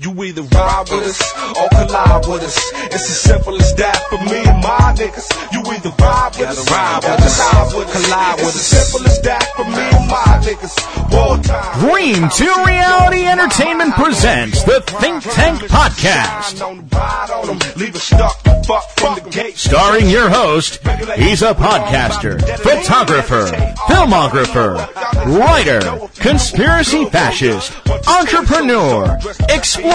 You either ride with us or collide with us. It's as simple as that for me and my niggas. You either ride with us ride or with us, collide with us. collide with it's as simple as that for me and my niggas. War time. Dream 2 Reality Entertainment presents the Think Tank Podcast. Leave it stuck the fuck from the gate. Starring your host, he's a podcaster, photographer, filmographer, writer, conspiracy fascist, entrepreneur, explorer,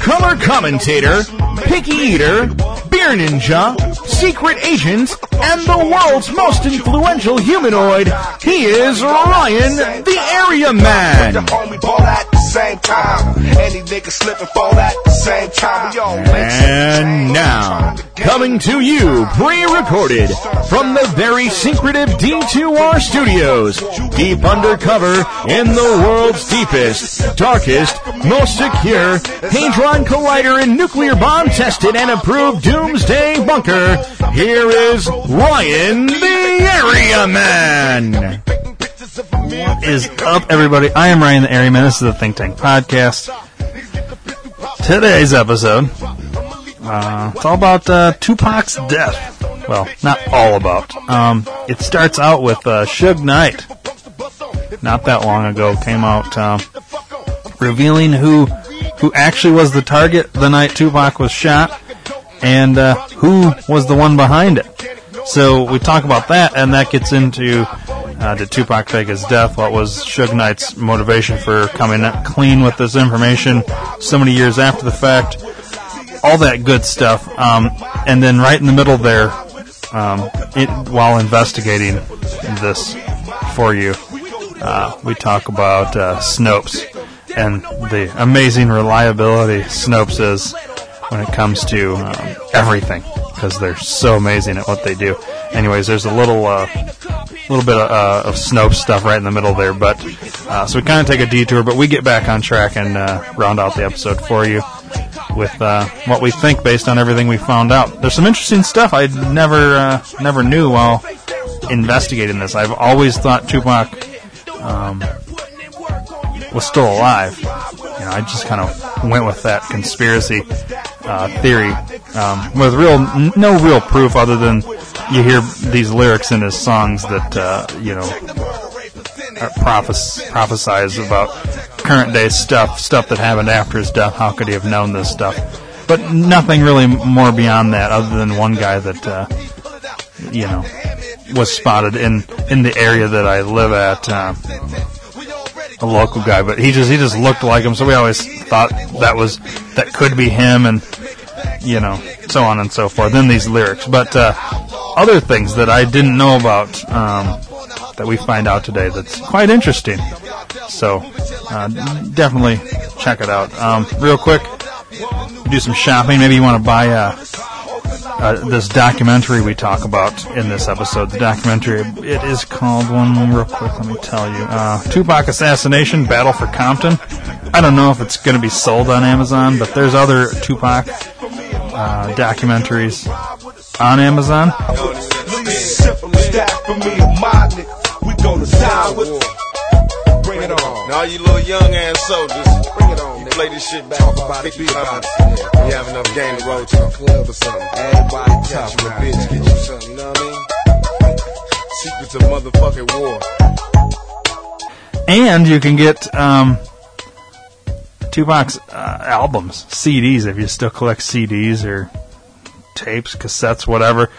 color commentator, picky eater, beer ninja, secret agent, and the world's most influential humanoid. He is Ryan, the Area Man. homie ball at the same time. Any nigga slip and fall at the same time. We all And now, coming to you pre-recorded from the very secretive D2R studios, deep undercover in the world's deepest, darkest, most secure Hadron Collider and nuclear bomb tested and approved doomsday bunker, here is Ryan the Area Man. What is up, everybody? I am Ryan the Area Man. This is the Think Tank Podcast. Today's episode, uh, it's all about uh, Tupac's death. Well, not all about. Um, it starts out with uh, Suge Knight. Not that long ago, came out um, revealing who who actually was the target the night Tupac was shot, and uh, who was the one behind it. So we talk about that, and that gets into uh, did Tupac fake his death? What was Suge Knight's motivation for coming clean with this information so many years after the fact? All that good stuff. Um, and then right in the middle there, um, it, while investigating this for you, uh, we talk about uh, Snopes and the amazing reliability Snopes is when it comes to um, everything because they're so amazing at what they do. Anyways, there's a little uh, little bit of, uh, of Snopes stuff right in the middle there, but uh, so we kind of take a detour, but we get back on track and uh, round out the episode for you with uh, what we think based on everything we found out. There's some interesting stuff I never uh, never knew while investigating this. I've always thought Tupac um, was still alive. You know, I just kind of went with that conspiracy uh, theory um, with real no real proof other than you hear these lyrics in his songs that uh, you know prophes- prophesize about current day stuff, stuff that happened after his death. How could he have known this stuff? But nothing really more beyond that, other than one guy that uh, you know was spotted in in the area that I live at. Uh, a local guy, but he just he just looked like him, so we always thought that was that could be him, and you know, so on and so forth. Then these lyrics, but uh, other things that I didn't know about um, that we find out today that's quite interesting. So uh, definitely check it out. Um, real quick, do some shopping. Maybe you want to buy uh, uh, this documentary we talk about in this episode. The documentary, it is called one real quick. Let me tell you, uh, Tupac assassination, Battle for Compton. I don't know if it's going to be sold on Amazon, but there's other Tupac uh, documentaries on Amazon. Now you little young ass soldiers, bring it on. You play this shit back Talk about 50 times. You have enough game to roll to a club or something. Everybody touch you a bitch, get you something, you know what I mean? Secrets of motherfucking war. and you can get um, Tupac's uh, albums, CDs, if you still collect CDs or tapes, cassettes, whatever.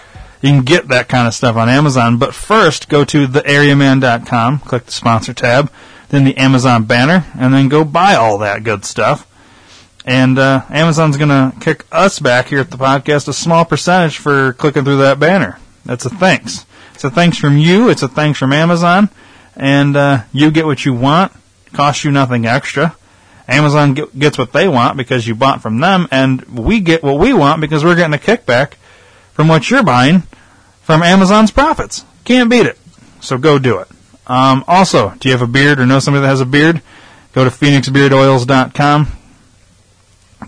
You can get that kind of stuff on Amazon. But first, go to theareaman.com, click the sponsor tab, then the Amazon banner, and then go buy all that good stuff. And uh, Amazon's going to kick us back here at the podcast a small percentage for clicking through that banner. That's a thanks. It's a thanks from you. It's a thanks from Amazon. And uh, you get what you want. Costs you nothing extra. Amazon get, gets what they want because you bought from them, and we get what we want because we're getting a kickback from what you're buying from Amazon's profits. Can't beat it. So go do it. Um, also, do you have a beard or know somebody that has a beard? Go to phoenixbeardoils.com.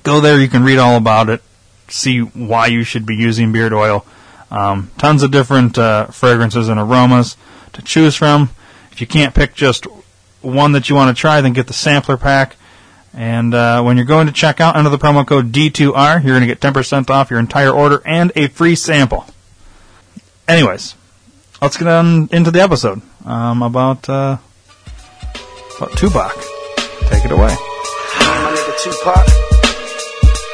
Go there. You can read all about it. See why you should be using beard oil. Um, tons of different uh, fragrances and aromas to choose from. If you can't pick just one that you want to try, then get the sampler pack. And uh, when you're going to check out, enter the promo code D2R. You're going to get 10% off your entire order and a free sample. Anyways, let's get on into the episode um, about uh, about Tupac. Take it away. My nigga Tupac,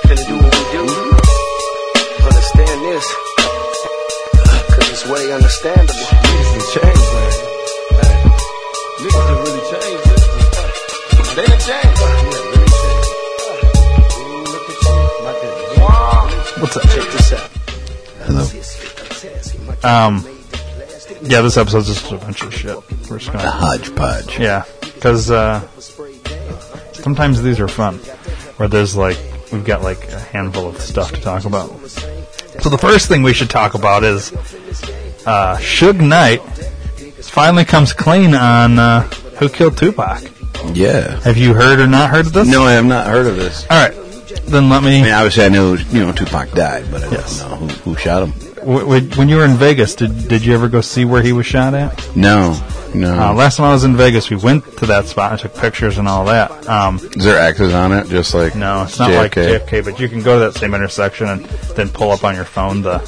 finna do what we do. Understand this, cause it's way understandable. Niggas done changed, man. Hey, niggas done really changed. They done changed. What's up? Check this out. Um, yeah, this episode's just a bunch of shit. We're just gonna hodgepodge. Yeah, because uh, sometimes these are fun, where there's like we've got like a handful of stuff to talk about. So the first thing we should talk about is uh, Suge Knight finally comes clean on uh, who killed Tupac. Yeah. Have you heard or not heard of this? No, I have not heard of this. All right, then let me. I mean, obviously, I knew you know Tupac died, but I Yes. don't know who, who shot him. When you were in Vegas, did did you ever go see where he was shot at? No, no. Uh, last time I was in Vegas, we went to that spot and took pictures and all that. Um, Is there X's on it? Just like No, it's not like JFK, but you can go to that same intersection and then pull up on your phone the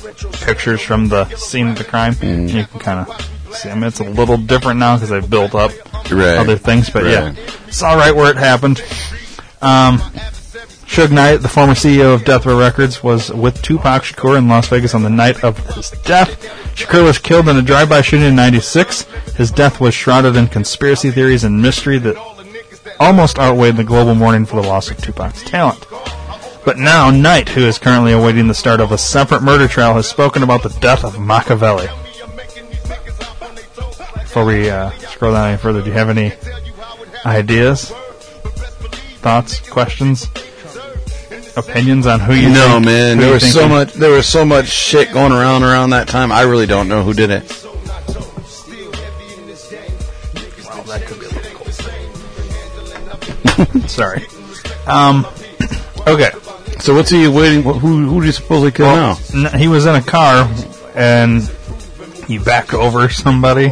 pictures from the scene of the crime. Mm. You can kind of see. I mean, it's a little different now because they've built up Right. other things, but yeah, Right. it's all right where it happened. Um, Suge Knight, the former CEO of Death Row Records, was with Tupac Shakur in Las Vegas on the night of his death. Shakur was killed in a drive-by shooting in '96. His death was shrouded in conspiracy theories and mystery that almost outweighed the global mourning for the loss of Tupac's talent. But now, Knight, who is currently awaiting the start of a separate murder trial, has spoken about the death of Machiavelli. Before we uh, scroll down any further, do you have any ideas, thoughts, questions, opinions on who you No, think, man. There was so we- much. There was so much shit going around around that time. I really don't know who did it. Sorry. Um. Okay. So what's he waiting? Who who do you supposedly kill Well, now? n- he was in a car and he backed over somebody.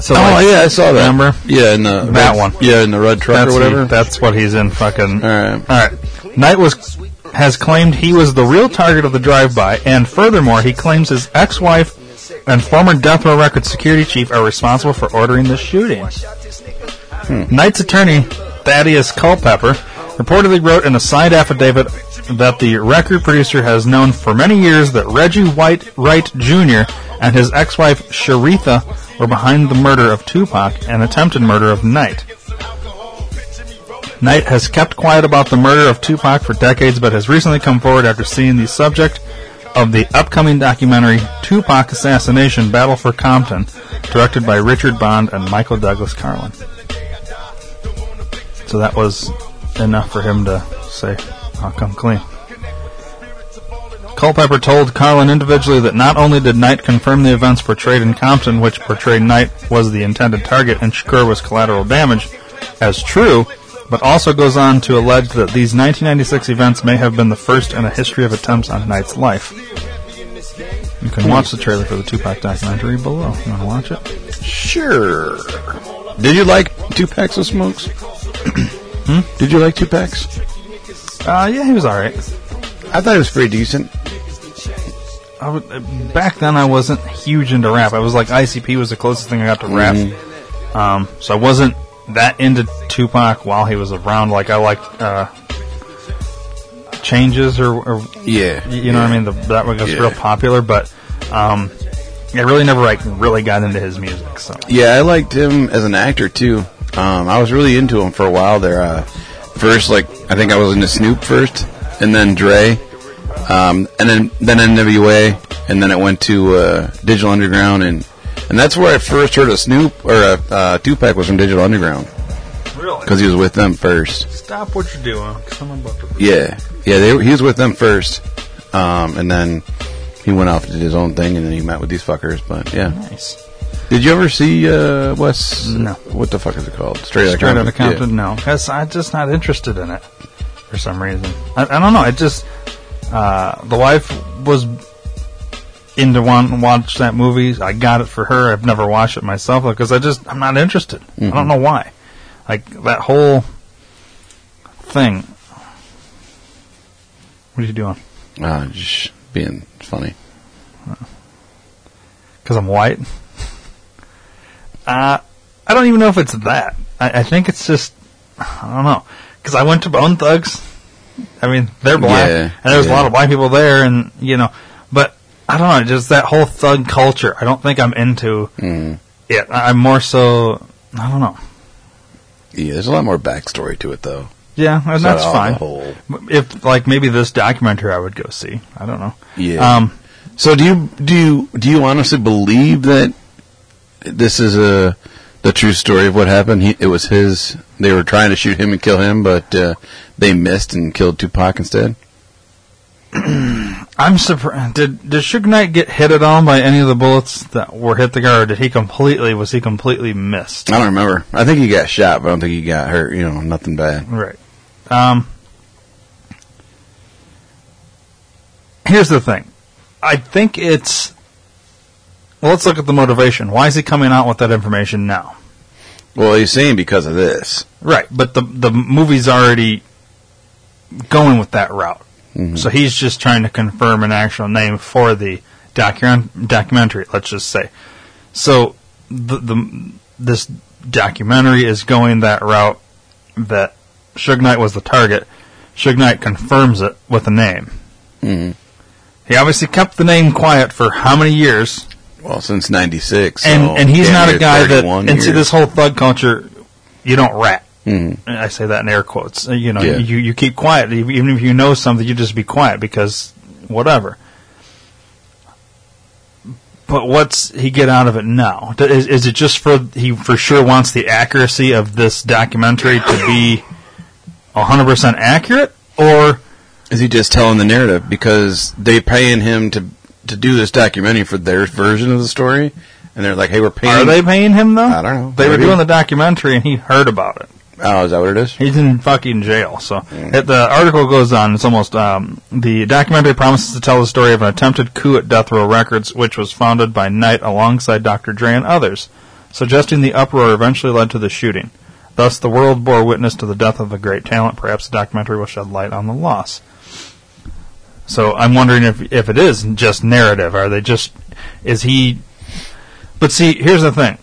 So Oh like, yeah, I saw that. Remember? Yeah, in the That red- one. Yeah, in the red truck That's or whatever. he- that's what he's in. Fucking. All right. All right. Knight was has claimed he was the real target of the drive-by, and furthermore, he claims his ex-wife and former Death Row Records security chief are responsible for ordering the shooting. Hmm. Knight's attorney, Thaddeus Culpepper, reportedly wrote in a signed affidavit that the record producer has known for many years that Reggie White Wright Jr. and his ex-wife Sharitha were behind the murder of Tupac and attempted murder of Knight. Knight has kept quiet about the murder of Tupac for decades, but has recently come forward after seeing the subject of the upcoming documentary Tupac Assassination Battle for Compton, directed by Richard Bond and Michael Douglas Carlin. So that was enough for him to say, I'll come clean. Culpepper told Carlin individually that not only did Knight confirm the events portrayed in Compton, which portrayed Knight was the intended target and Shakur was collateral damage, as true, but also goes on to allege that these 1996 events may have been the first in a history of attempts on Knight's life. You can watch the trailer for the Tupac documentary below. You want to watch it? Sure. Did you like two packs of smokes? hmm? Did you like two packs? Uh, yeah, he was alright. I thought he was pretty decent. I would, uh, back then, I wasn't huge into rap. I was like ICP was the closest thing I got to rap. Um, so I wasn't that into Tupac while he was around. Like I liked uh, changes or, or Yeah. you know what I mean. The, that was Yeah. real popular, but um, I really never like really got into his music. So Yeah, I liked him as an actor too. Um, I was really into him for a while there. Uh, first, like I think I was into Snoop first, and then Dre, um, and then then NWA, and then it went to uh, Digital Underground, and and that's where I first heard of Snoop or uh, uh, Tupac was from Digital Underground really, because he was with them first. stop what you're doing. 'cause I'm about to. Yeah, yeah, they, he was with them first, um, and then he went off and did his own thing, and then he met with these fuckers. But yeah, Nice. did you ever see uh, Wes? No. What the fuck is it called? Straight Outta Straight out of Compton? Compton, no, because I'm just not interested in it for some reason. I, I don't know. I just uh, the wife was into wanting to watch that movie. I got it for her. I've never watched it myself because I just I'm not interested. I don't know why. Like that whole thing. What are you doing? Uh, just being funny. Because I'm white. Uh, I don't even know if it's that. I, I think it's just I don't know. Because I went to Bone Thugs. I mean, they're black, Yeah, and there's a lot of black people there, and you know, but I don't know, just that whole thug culture. I don't think I'm into Mm. it. I'm more so. I don't know. Yeah, there's a lot more backstory to it, though. Yeah, and It's that's fine. whole- If like maybe this documentary, I would go see. I don't know. Yeah. Um, So do you do you do you honestly believe that this is a the true story of what happened? He, it was his. They were trying to shoot him and kill him, but uh, they missed and killed Tupac instead. I'm surprised. Did did Suge Knight get hit at all by any of the bullets that were hit the guy, or did he completely was he completely missed? I don't remember. I think he got shot, but I don't think he got hurt. You know, nothing bad. Right. Um, here's the thing. I think it's. Well, let's look at the motivation. Why is he coming out with that information now? Well, he's saying because of this. Right, but the the movie's already going with that route. So he's just trying to confirm an actual name for the docu- documentary. Let's just say. So the the this documentary is going that route that Suge Knight was the target. Suge Knight confirms it with a name. Mhm. He obviously kept the name quiet for how many years? Well, since '96, and and he's not a guy that and see this whole thug culture. You don't rat. And I say that in air quotes. Uh, You know, Yeah. you you keep quiet even if you know something. You just be quiet because whatever. But what's he get out of it now? Is, is it just for he for sure wants the accuracy of this documentary to be hundred percent accurate, or Is he just telling the narrative because they're paying him to to do this documentary for their version of the story, and they're like, "Hey, we're paying." are they paying him though? I don't know. They were doing the documentary and he heard about it. Oh, is that what it is? He's in fucking jail. So it, the article goes on. It's almost um, the documentary promises to tell the story of an attempted coup at Death Row Records, which was founded by Knight alongside Dr. Dre and others, suggesting the uproar eventually led to the shooting. Thus, the world bore witness to the death of a great talent. Perhaps the documentary will shed light on the loss. So I'm wondering if if it is just narrative. Are they just is he? But see, here's the thing: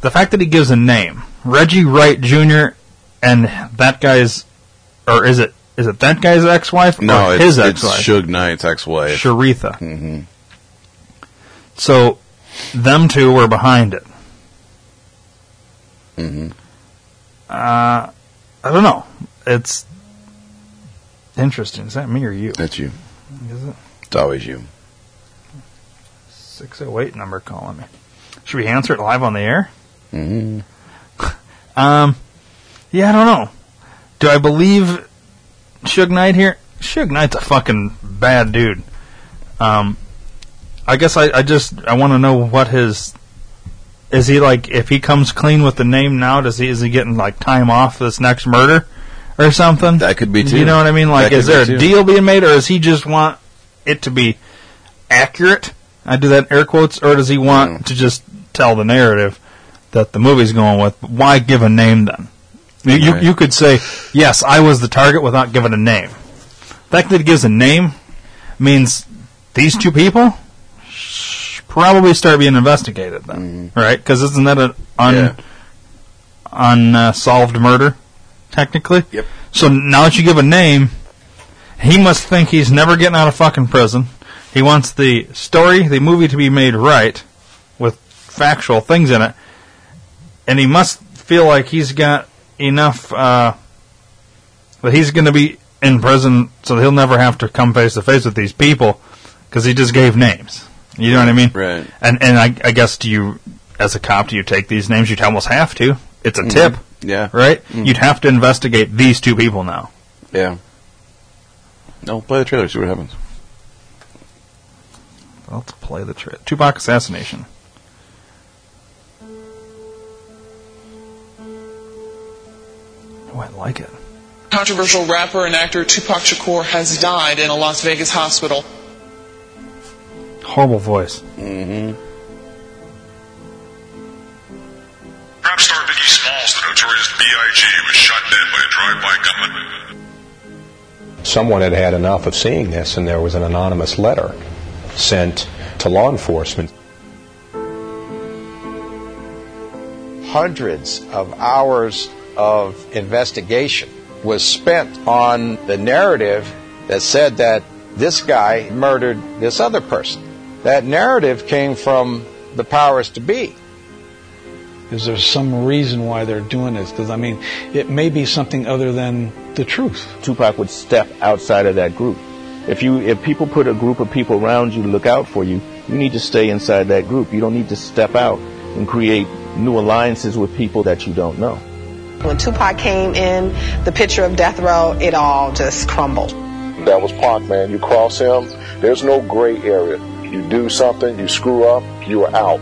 the fact that he gives a name, Reggie Wright Jr. and that guy's, or is it is it that guy's ex-wife No, or it's, his ex-wife, It's Suge Knight's ex-wife. Sharitha? Mhm. So them two were behind it. Mhm. Uh, I don't know. It's interesting. Is that me or you? That's you. Is it It's always you. six oh eight number calling me? Should we answer it live on the air? hmm Um, yeah, I don't know. Do I believe Suge Knight here? Suge Knight's a fucking bad dude. Um, I guess I, I just I want to know what his is he like if he comes clean with the name now does he is he getting like time off this next murder or something That could be too. you know what I mean like is there a too. deal being made or does he just want it to be accurate I do that in air quotes or does he want Yeah. to just tell the narrative that the movie's going with why give a name then you, you, Right. you could say yes I was the target without giving a name the fact that it gives a name means these two people probably start being investigated then, mm-hmm. right? Because isn't that an un Yeah. unsolved murder technically? Yep. So now that you give a name, he must think he's never getting out of fucking prison. He wants the story, the movie to be made right with factual things in it, and he must feel like he's got enough uh, that he's going to be in prison, so he'll never have to come face to face with these people because he just gave names. You know what I mean? Right. And and I, I guess do you, as a cop, do you take these names? You'd almost have to. It's a tip, Yeah. right? You'd have to investigate these two people now. Yeah. No, play the trailer. See what happens. Let's play the trip. Tupac assassination. Oh, I like it. Controversial rapper and actor Tupac Shakur has died in a Las Vegas hospital. Horrible voice. Mm-hmm. Rap star Biggie Smalls, the notorious B.I.G., was shot dead by a drive drive-by gunman. Someone had had enough of seeing this, and there was an anonymous letter sent to law enforcement. Hundreds of hours of investigation was spent on the narrative that said that this guy murdered this other person. That narrative came from the powers to be. Is there some reason why they're doing this? Because, I mean, it may be something other than the truth. Tupac would step outside of that group. If you if people put a group of people around you to look out for you, you need to stay inside that group. You don't need to step out and create new alliances with people that you don't know. When Tupac came in, the picture of death row, it all just crumbled. That was Pac, man. You cross him, there's no gray area. You do something, you screw up, you are out.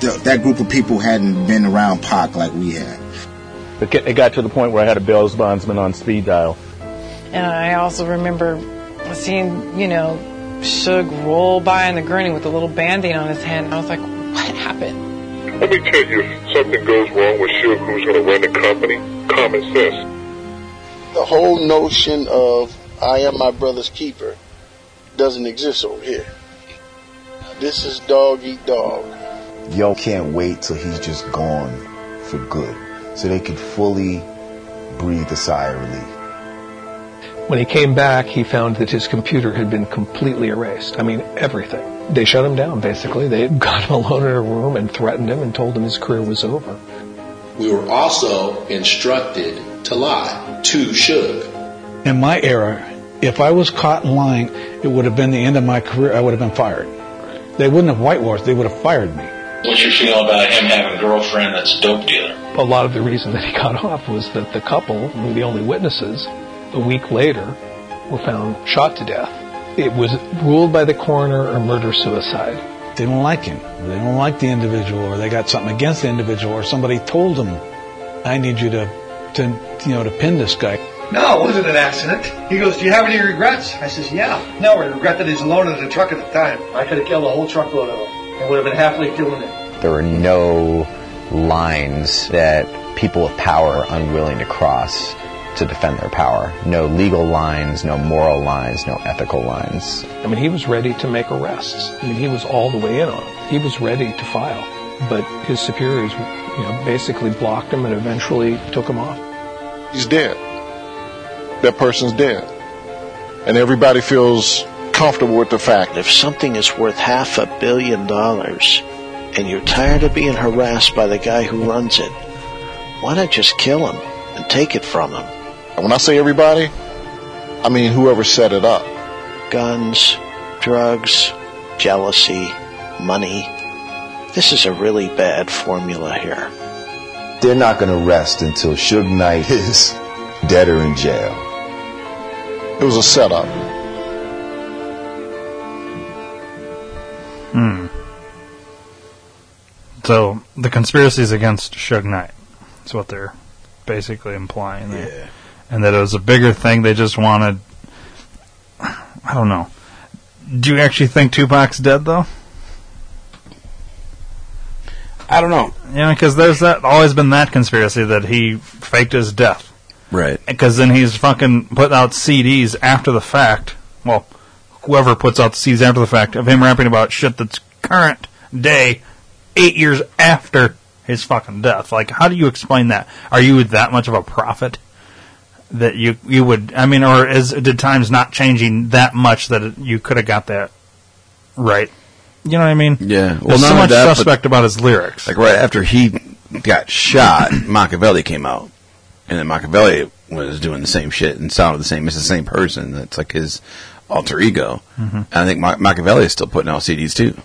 The, that group of people hadn't been around Pac like we had. It got to the point where I had a Bell's bondsman on speed dial. And I also remember seeing, you know, Suge roll by in the gurney with a little band-aid on his hand. And I was like, what happened? Let me tell you, if something goes wrong with Suge, who's going to run the company? Common sense. The whole notion of I am my brother's keeper doesn't exist over here. This is dog eat dog. Yo can't wait till he's just gone for good so they could fully breathe a sigh of relief. When he came back, he found that his computer had been completely erased. I mean, everything. They shut him down, basically. They got him alone in a room and threatened him and told him his career was over. We were also instructed to lie to Suge. In my era, if I was caught lying, it would have been the end of my career. I would have been fired. They wouldn't have whitewashed, they would have fired me. What's your feel about him having a girlfriend that's a dope dealer? A lot of the reason that he got off was that the couple, were the only witnesses, a week later were found shot to death. It was ruled by the coroner a murder suicide. They don't like him. They don't like the individual, or they got something against the individual, or somebody told them, "I need you to, to you know, to pin this guy." No, it wasn't an accident. He goes, Do you have any regrets? I says, Yeah. No, I regret that he's alone in the truck at the time. I could have killed a whole truckload of them and would have been happily doing it. There were no lines that people with power are unwilling to cross to defend their power. No legal lines, no moral lines, no ethical lines. I mean, he was ready to make arrests. I mean, he was all the way in on it. He was ready to file. But his superiors, you know, basically blocked him and eventually took him off. He's dead that person's dead. And everybody feels comfortable with the fact. If something is worth half a billion dollars and you're tired of being harassed by the guy who runs it, why not just kill him and take it from him? And when I say everybody, I mean whoever set it up. Guns, drugs, jealousy, money. This is a really bad formula here. They're not going to rest until Suge Knight is dead or in jail. It was a setup. Hmm. So the conspiracy is against Suge Knight. That's what they're basically implying there. Yeah. And that it was a bigger thing. They just wanted. I don't know. Do you actually think Tupac's dead though? I don't know. Yeah, because there's that always been that conspiracy that he faked his death. Right. Because then he's fucking put out CDs after the fact. Well, whoever puts out the CDs after the fact of him rapping about shit that's current day, eight years after his fucking death. Like, how do you explain that? Are you that much of a prophet that you you would? I mean, or is did times not changing that much that it, you could have got that right? You know what I mean? Yeah. Well, There's not so much that, suspect about his lyrics. Like right after he got shot, Machiavelli came out, and then Machiavelli was doing the same shit and sounded the same. It's the same person. That's like his alter ego. Mhm. And I think Ma- Machiavelli is still putting out CDs too.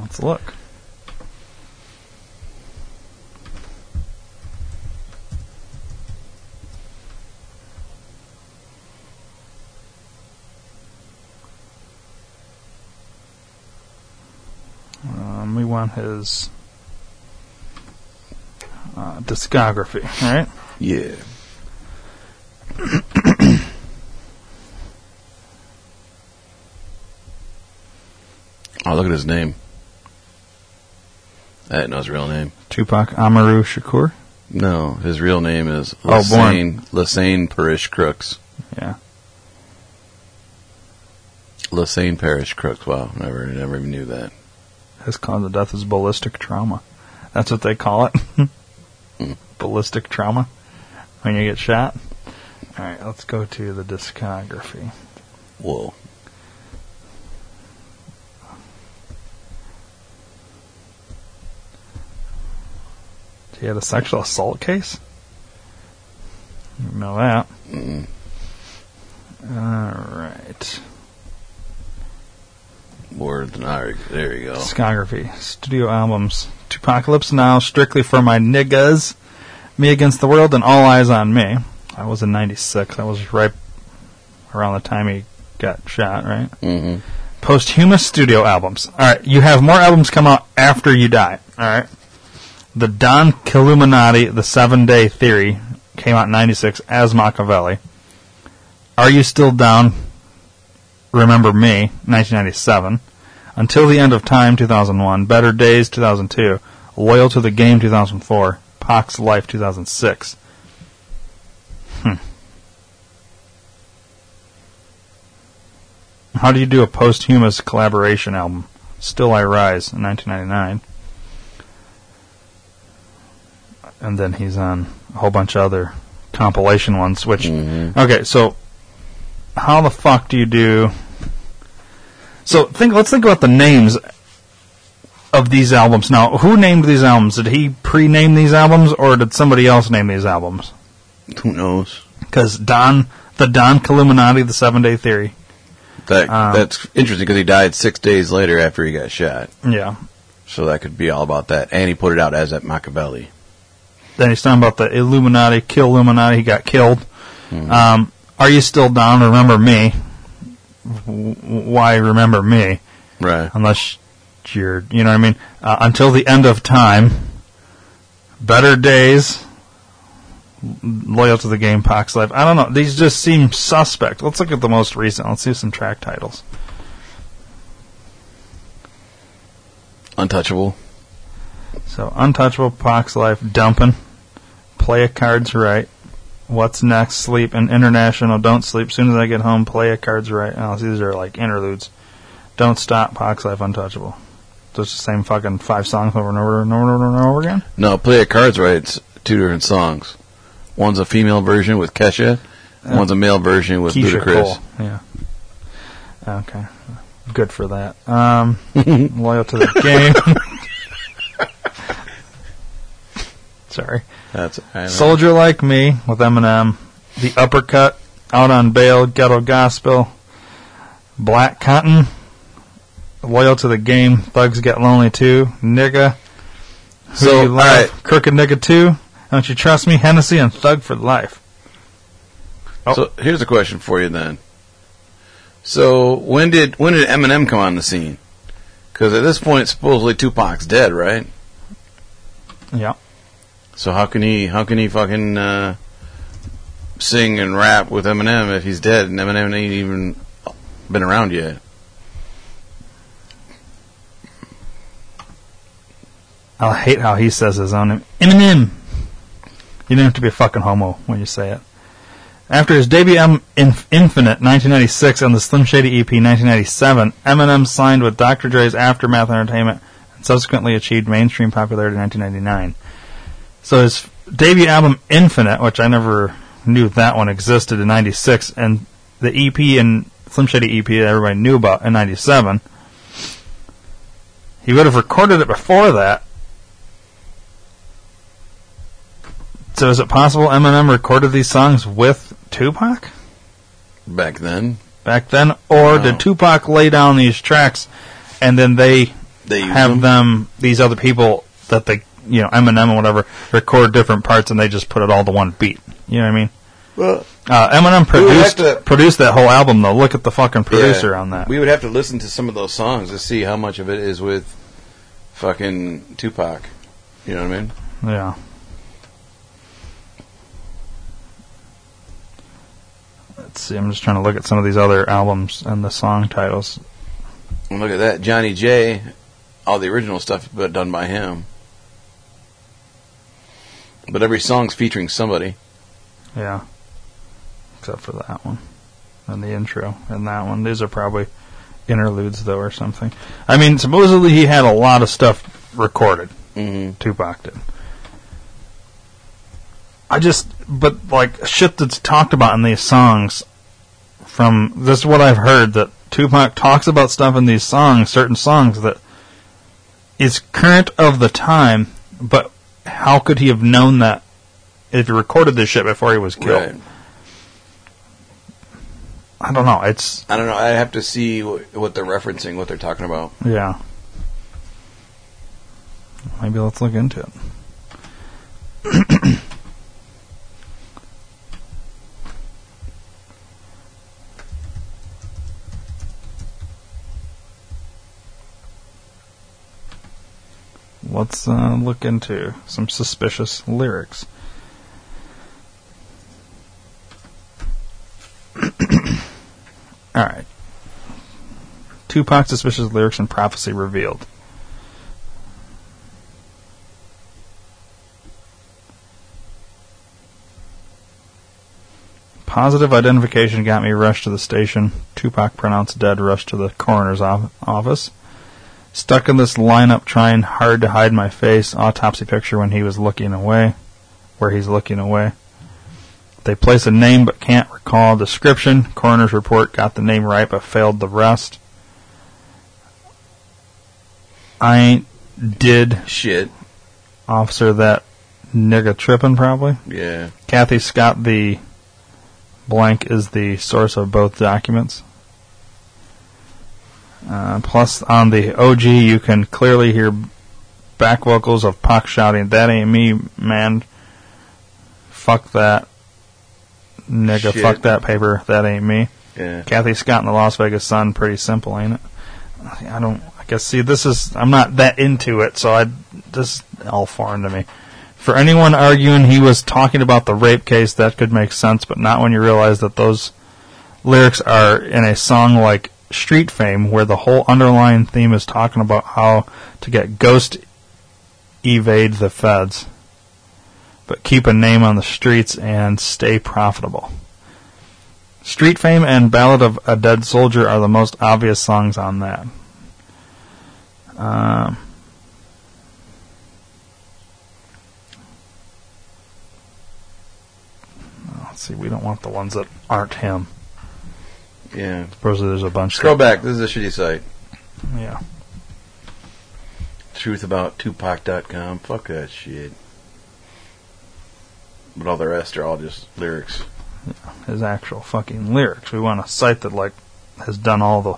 Let's look. Um, we want his uh, discography, right? Yeah. oh, look at his name. I didn't know his real name. Tupac Amaru Shakur. No, his real name is Oh, Lesane, Lesane Parish Crooks. Yeah. Lesane Parish Crooks. Wow, never, never even knew that. His cause of death is ballistic trauma. That's what they call it. ballistic trauma. When you get shot. Alright, let's go to the discography. Whoa. He had a sexual assault case? Didn't know that. Mm. Alright. More than I. There you go. Discography. Studio albums. 2Pacalypse Now, Strictly for My Niggas, Me Against the World, and All Eyez on Me. I was in 96. That was right around the time he got shot, right? Mm-hmm. Posthumous studio albums. Alright, you have more albums come out after you die. Alright. The Don Killuminati, The Seven Day Theory, came out in 96 as Machiavelli. Are You Still Down? Remember Me, 1997. Until the End of Time, 2001. Better Days, 2002. Loyal to the Game, 2004. Pac's Life, 2006. Hmm. How do you do a posthumous collaboration album? Still I Rise, in 1999. And then he's on a whole bunch of other compilation ones, which. Okay, so how the fuck do you do so think let's think about the names of these albums now who named these albums did he pre-name these albums or did somebody else name these albums Who knows? because don the don Killuminati, the seven day theory That Um, that's interesting because he died six days later after he got shot. yeah So that could be all about that. And he put it out as at Machiavelli. then he's talking about the illuminati kill illuminati he got killed um, are you still down remember me why remember me Right. unless you're, you know what I mean? Uh, until the end of time, better days, loyal to the game, Pac's Life. I don't know. These just seem suspect. Let's look at the most recent. Let's see some track titles. Untouchable. So, Untouchable, Pac's Life, Dumping, Play a Cards Right, What's Next, Sleep, and International, Don't Sleep, Soon as I Get Home, Play a Cards Right. Oh, these are like interludes. Don't Stop, Pac's Life, Untouchable. Just the same fucking five songs over and over and over and over, and over again? No, play a cards right. It's two different songs. One's a female version with Kesha. Uh, one's a male version with Keyshia Ludacris. Cole. Yeah. Okay. Good for that. Um, loyal to the game. Sorry. That's I. Soldier Like Me with Eminem. The Uppercut. Out on Bail. Ghetto Gospel. Black Cotton. Loyal to the Game. Thugs Get Lonely Too. Nigga. Who So, You Love. Crooked Nigga Too, Don't You Trust Me? Hennessy and Thug for Life. Oh. So here's a question for you then. So when did when did Eminem come on the scene? Because at this point, supposedly Tupac's dead, right? Yeah. So how can he how can he fucking uh, sing and rap with Eminem if he's dead and Eminem ain't even been around yet? I hate how he says his own name. Eminem. You don't have to be a fucking homo when you say it. After his debut album Inf- Infinite 1996 and the Slim Shady EP 1997, Eminem signed with Dr. Dre's Aftermath Entertainment and subsequently achieved mainstream popularity in 1999. So his debut album Infinite, which I never knew that one existed in 96, and the EP and Slim Shady EP that everybody knew about in 97, he would have recorded it before that. So is it possible Eminem recorded these songs with Tupac Back then, back then, or did Tupac lay down these tracks and then they They have them? them. these other people that they you know Eminem and whatever record different parts and they just put it all to one beat. You know what I mean? Well, Uh, Eminem produced to- produced that whole album though. Look at the fucking producer Yeah. on that. We would have to listen to some of those songs to see how much of it is with fucking Tupac. You know what I mean? Yeah. Let's see. I'm just trying to look at some of these other albums and the song titles. Look at that, Johnny J. All the original stuff, but done by him. But every song's featuring somebody. Yeah. Except for that one. And the intro and that one. These are probably interludes, though, or something. I mean, supposedly he had a lot of stuff recorded. Mm-hmm. Tupac did. I just, but like shit that's talked about in these songs, from this is what I've heard that Tupac talks about stuff in these songs, certain songs that is current of the time, but how could he have known that if he recorded this shit before he was killed? Right. I don't know. It's I don't know. I have to see what, what they're referencing, what they're talking about. yeah. Maybe let's look into it. Let's uh, look into some suspicious lyrics. All right. Tupac suspicious lyrics and prophecy revealed. Positive identification got me rushed to the station. Tupac pronounced dead, rushed to the coroner's office. Stuck in this lineup trying hard to hide my face. Autopsy picture when he was looking away. Where he's looking away. They place a name but can't recall description. Coroner's report got the name right but failed the rest. I ain't did shit. Officer that nigga tripping probably. Yeah. Cathy Scott the blank is the source of both documents. Uh, plus, on the OG, you can clearly hear back vocals of Pac shouting, "That ain't me, man! Fuck that, nigga! Shit. Fuck that paper! That ain't me." Yeah. Cathy Scott and the Las Vegas Sun, pretty simple, ain't it? I don't. I guess. See, this is. I'm not that into it, so I. This is all foreign to me. For anyone arguing he was talking about the rape case, that could make sense, but not when you realize that those lyrics are in a song like Street Fame, where the whole underlying theme is talking about how to get ghost evade the feds, but keep a name on the streets and stay profitable. Street Fame and Ballad of a Dead Soldier are the most obvious songs on that. Um, let's see, we don't want the ones that aren't him. Yeah. Supposedly there's a bunch. Scroll that- back. This is a shitty site. Yeah. Truthabouttupac.com. Fuck that shit. But all the rest are all just lyrics. Yeah, His actual fucking lyrics. We want a site that like has done all the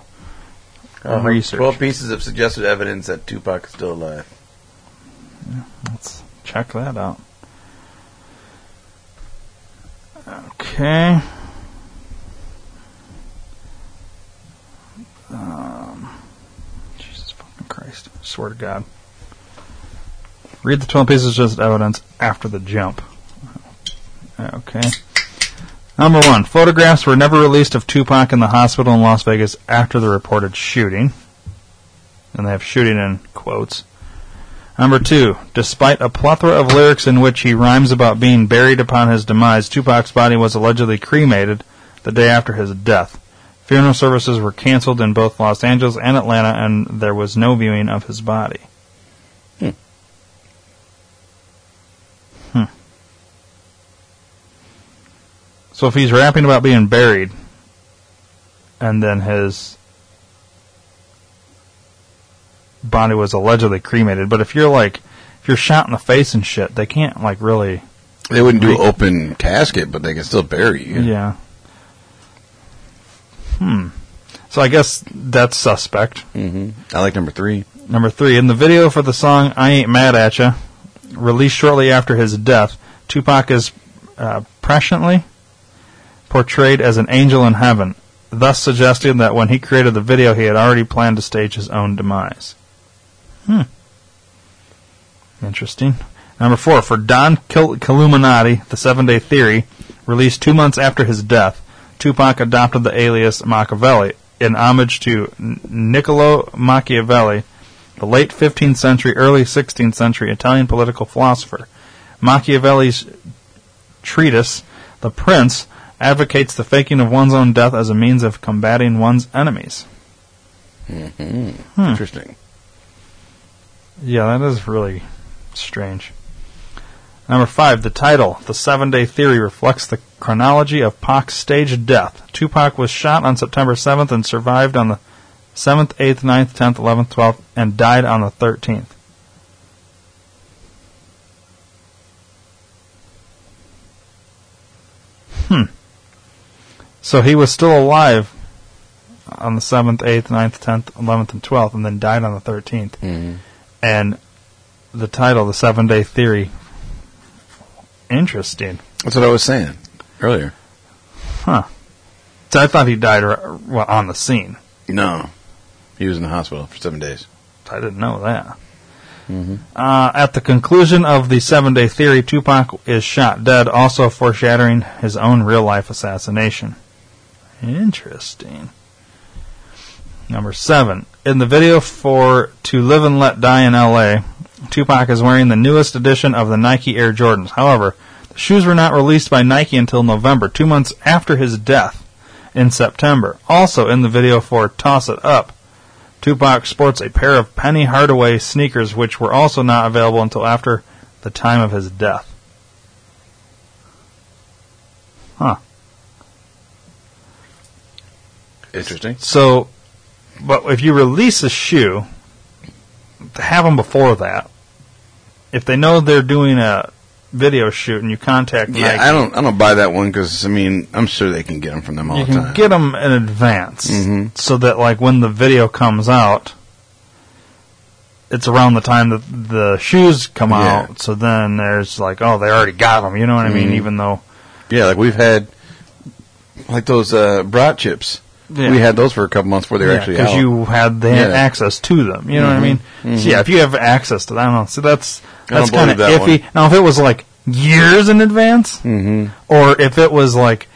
Uh, research. Twelve pieces of suggested evidence that Tupac is still alive. Let's check that out. Okay. Um, Jesus fucking Christ. I Swear to God. Read the 12 pieces of evidence after the jump. Okay. Number one, photographs were never released of Tupac in the hospital in Las Vegas after the reported shooting. And they have shooting in quotes. Number two, despite a plethora of lyrics in which he rhymes about being buried upon his demise, Tupac's body was allegedly cremated the day after his death. Funeral services were canceled in both Los Angeles and Atlanta, and there was no viewing of his body. Hmm. Hmm. So if he's rapping about being buried, and then his body was allegedly cremated, but if you're like, if you're shot in the face and shit, they can't like really. They wouldn't do open casket, but they can still bury you. Yeah. Hmm. So I guess that's suspect. hmm I like number three. Number three, in the video for the song "I Ain't Mad at Ya," released shortly after his death, Tupac is uh, presciently portrayed as an angel in heaven, thus suggesting that when he created the video, he had already planned to stage his own demise. Hmm. Interesting. Number four, for Don Kil- Killuminati, the Seven Day Theory, released two months after his death, Tupac adopted the alias Machiavelli in homage to Niccolo Machiavelli, the late 15th century, early 16th century Italian political philosopher. Machiavelli's treatise, The Prince, advocates the faking of one's own death as a means of combating one's enemies. hmm Hmm. Interesting. Yeah, that is really strange. Number five, the title, The Seven Day Theory, reflects the chronology of Pac's staged death. Tupac was shot on September 7th and survived on the 7th, 8th, 9th, 10th, 11th, 12th, and died on the 13th. Hmm. So he was still alive on the 7th, 8th, 9th, 10th, 11th, and 12th, and then died on the 13th. Mhm. And the title, The Seven Day Theory, interesting. That's what I was saying earlier. Huh. So I thought he died r- well, on the scene. No, he was in the hospital for seven days. I didn't know that. Uh, at the conclusion of the seven day theory, Tupac is shot dead, also foreshadowing his own real life assassination. Interesting. Number seven. In the video for To Live and Let Die in LA, Tupac is wearing the newest edition of the Nike Air Jordans. However, the shoes were not released by Nike until November, two months after his death in September. Also in the video for Toss It Up, Tupac sports a pair of Penny Hardaway sneakers, which were also not available until after the time of his death. Huh. Interesting. So, but if you release a shoe, to have them before that, if they know they're doing a video shoot and you contact Yeah, Nike, I don't. I don't buy that one because I mean, I'm sure they can get them from them all you the can time. get them in advance Mhm. so that like when the video comes out it's around the time that the shoes come Yeah. out so then there's like oh they already got them you know what i mean Mhm. even though yeah, like we've had like those uh, brat chips. Yeah. We had those for a couple months before they were actually because you had they had Yeah. access to them you know what i Mhm. mean so yeah if you have access to that i don't know so that's that's kind of that iffy one. now if it was like years in advance Mhm. or if it was like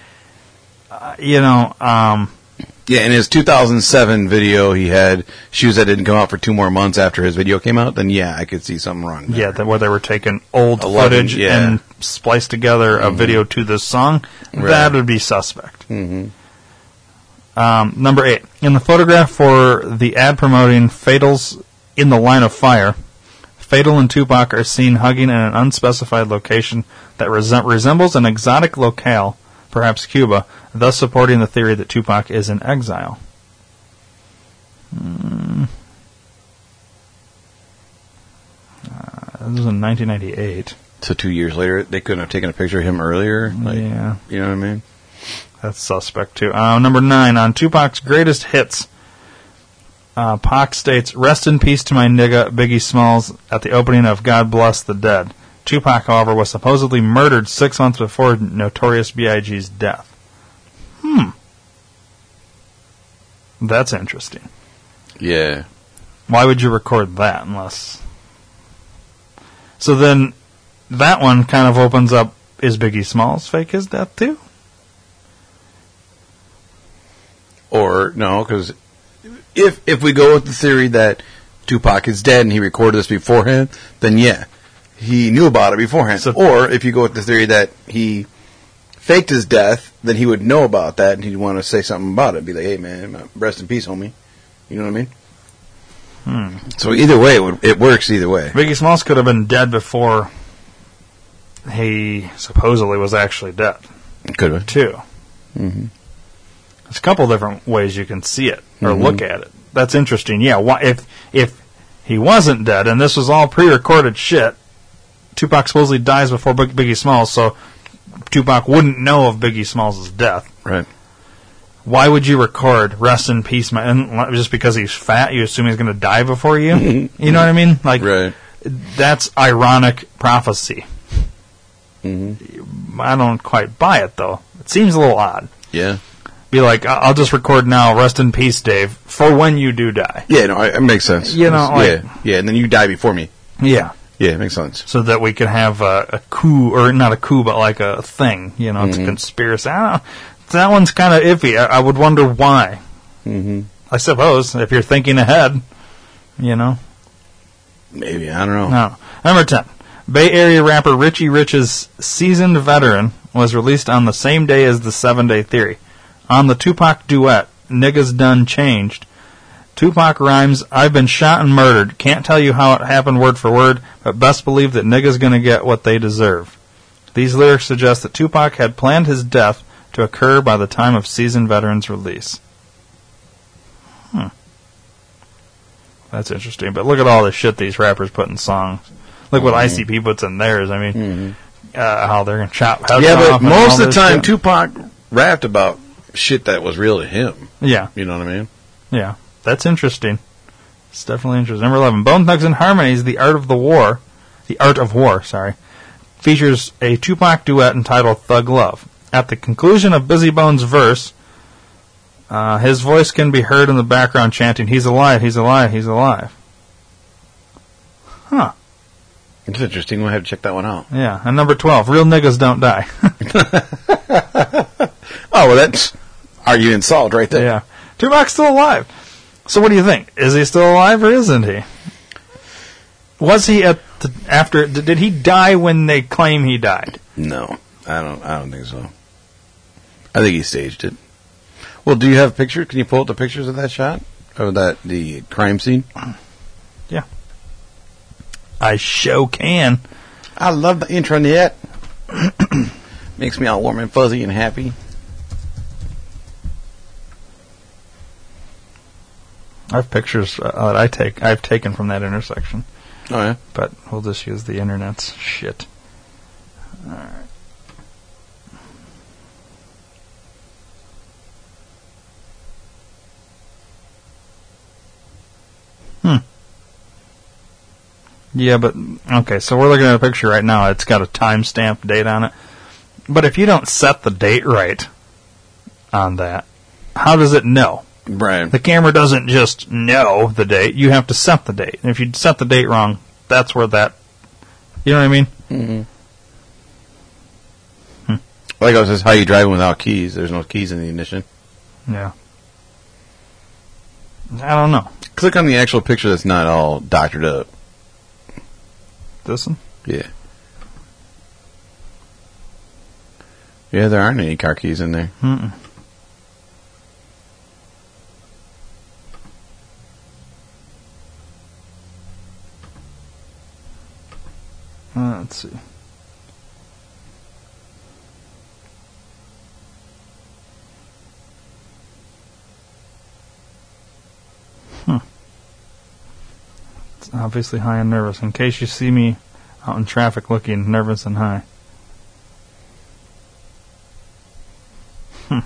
uh, you know um Yeah, in his 2007 video, he had shoes that didn't come out for two more months after his video came out. Then yeah, I could see something wrong. there. Yeah, that where they were taking old Eleven, footage yeah. and spliced together a Mhm. video to this song. Right. That would be suspect. Mhm. Um, number eight. In the photograph for the ad promoting Fatals in the Line of Fire, Fatal and Tupac are seen hugging in an unspecified location that resem- resembles an exotic locale, perhaps Cuba, thus supporting the theory that Tupac is in exile. Hmm. Uh, this was in 1998. So two years later, they couldn't have taken a picture of him earlier. Like, Yeah. you know what I mean? That's suspect too. Uh, number nine on Tupac's greatest hits. Uh, Pac states, "Rest in peace to my nigga Biggie Smalls" at the opening of "God Bless the Dead." Tupac, however, was supposedly murdered six months before Notorious B.I.G.'s death. Hmm, that's interesting. Yeah. Why would you record that unless? So then, that one kind of opens up: Is Biggie Smalls fake his death too? Or no, because if if we go with the theory that Tupac is dead and he recorded this beforehand, then yeah, he knew about it beforehand. or if you go with the theory that he faked his death, then he would know about that and he'd want to say something about it. Be like, hey man, rest in peace, homie. You know what I mean? Hmm. So either way, it, would, it works either way. Biggie Smalls could have been dead before he supposedly was actually dead. Could have. Too. Mm-hmm. There's a couple different ways you can see it or Mhm. look at it. That's interesting. Yeah, why, if if he wasn't dead and this was all pre-recorded shit, Tupac supposedly dies before Big- Biggie Smalls, so Tupac wouldn't know of Biggie Smalls' death. Right. Why would you record "Rest in Peace"? My, and just because he's fat, you assume he's going to die before you. you know what I mean? Like, Right. that's ironic prophecy. Mm-hmm. I don't quite buy it though. It seems a little odd. Yeah. Be like, "I- I'll just record now. Rest in peace, Dave, for when you do die. Yeah, no, it it makes sense. You know, like- yeah, yeah, and then you die before me. Yeah, Yeah, it makes sense. so that we can have a, a coup, or not a coup, but like a thing. You know, it's a Mhm. conspiracy. I don't know. That one's kind of iffy. I, I would wonder why. Mm-hmm. I suppose if you're thinking ahead, you know. Maybe I don't know. No. Number 10. Bay Area rapper Richie Rich's Seasoned Veteran was released on the same day as the Seven Day Theory. On the Tupac duet, Niggas Done Changed, Tupac rhymes, I've been shot and murdered. Can't tell you how it happened word for word, but best believe that niggas gonna get what they deserve. These lyrics suggest that Tupac had planned his death to occur by the time of Seasoned Veteran's release. Hmm. That's interesting. But look at all the shit these rappers put in songs. Look what Mhm. ICP puts in theirs. I mean, uh, how they're gonna chop heads yeah, but most of the time, shit. Tupac rapped about shit that was real to him. Yeah. You know what I mean? Yeah, that's interesting. It's definitely interesting. Number 11. Bone Thugs and Harmonies, The Art of the War, The Art of War, sorry, features a Tupac duet entitled Thug Love. At the conclusion of Bizzy Bone's verse, uh, his voice can be heard in the background chanting, He's alive, he's alive, he's alive. Huh. It's interesting. We'll have to check that one out. Yeah. And number 12. Real niggas don't die. Oh, well, that's arguing solved right there. Yeah. Tupac's still alive. So what do you think? Is he still alive or isn't he? Was he at the, after? Did did he die when they claim he died? No, I don't. I don't think so. I think he staged it. Well, do you have pictures? Can you pull up the pictures of that shot of that the crime scene? Yeah, I show can. I love the intranet. Makes me all warm and fuzzy and happy. I have pictures uh, that I take. I've taken from that intersection. Oh yeah. But we'll just use the internet's shit. All right. Hmm. Yeah, but okay. So we're looking at a picture right now. It's got a timestamp date on it. But if you don't set the date right on that, how does it know? Right. The camera doesn't just know the date. You have to set the date. And if you set the date wrong, that's where that. You know what I mean? Mm-hmm. Like I was just how you driving without keys. There's no keys in the ignition. Yeah. I don't know. Click on the actual picture that's not all doctored up. This one? Yeah. Yeah, there aren't any car keys in there. Mm-mm. Uh, let's see. Hmm. It's obviously high and nervous. In case you see me out in traffic looking nervous and high. Hmm.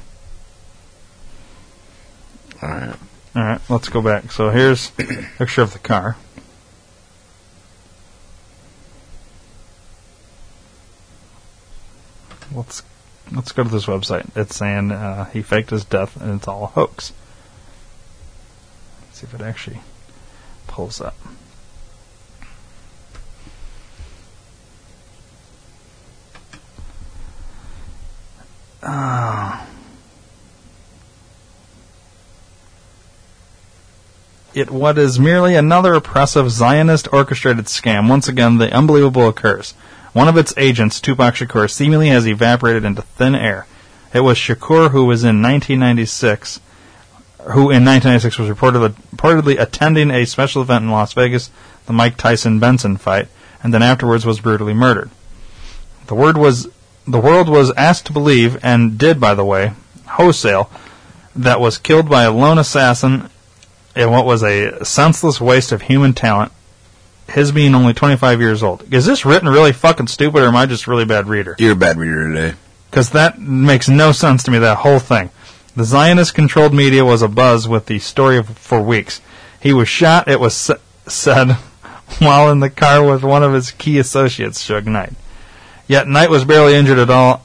All right. All right, let's go back. So here's a picture of the car. Let's let's go to this website. It's saying uh, he faked his death and it's all a hoax. Let's see if it actually pulls up. Ah. It what is merely another oppressive Zionist orchestrated scam. Once again, the unbelievable occurs. One of its agents, Tupac Shakur, seemingly has evaporated into thin air. It was Shakur who was in 1996, who in 1996 was reportedly, reportedly attending a special event in Las Vegas, the Mike Tyson Benson fight, and then afterwards was brutally murdered. The word was the world was asked to believe, and did, by the way, wholesale, that was killed by a lone assassin in what was a senseless waste of human talent. His being only 25 years old. Is this written really fucking stupid, or am I just a really bad reader? You're a bad reader today. Because that makes no sense to me, that whole thing. The Zionist controlled media was abuzz with the story for weeks. He was shot, it was sa- said, while in the car with one of his key associates, Suge Knight. Yet Knight was barely injured at all.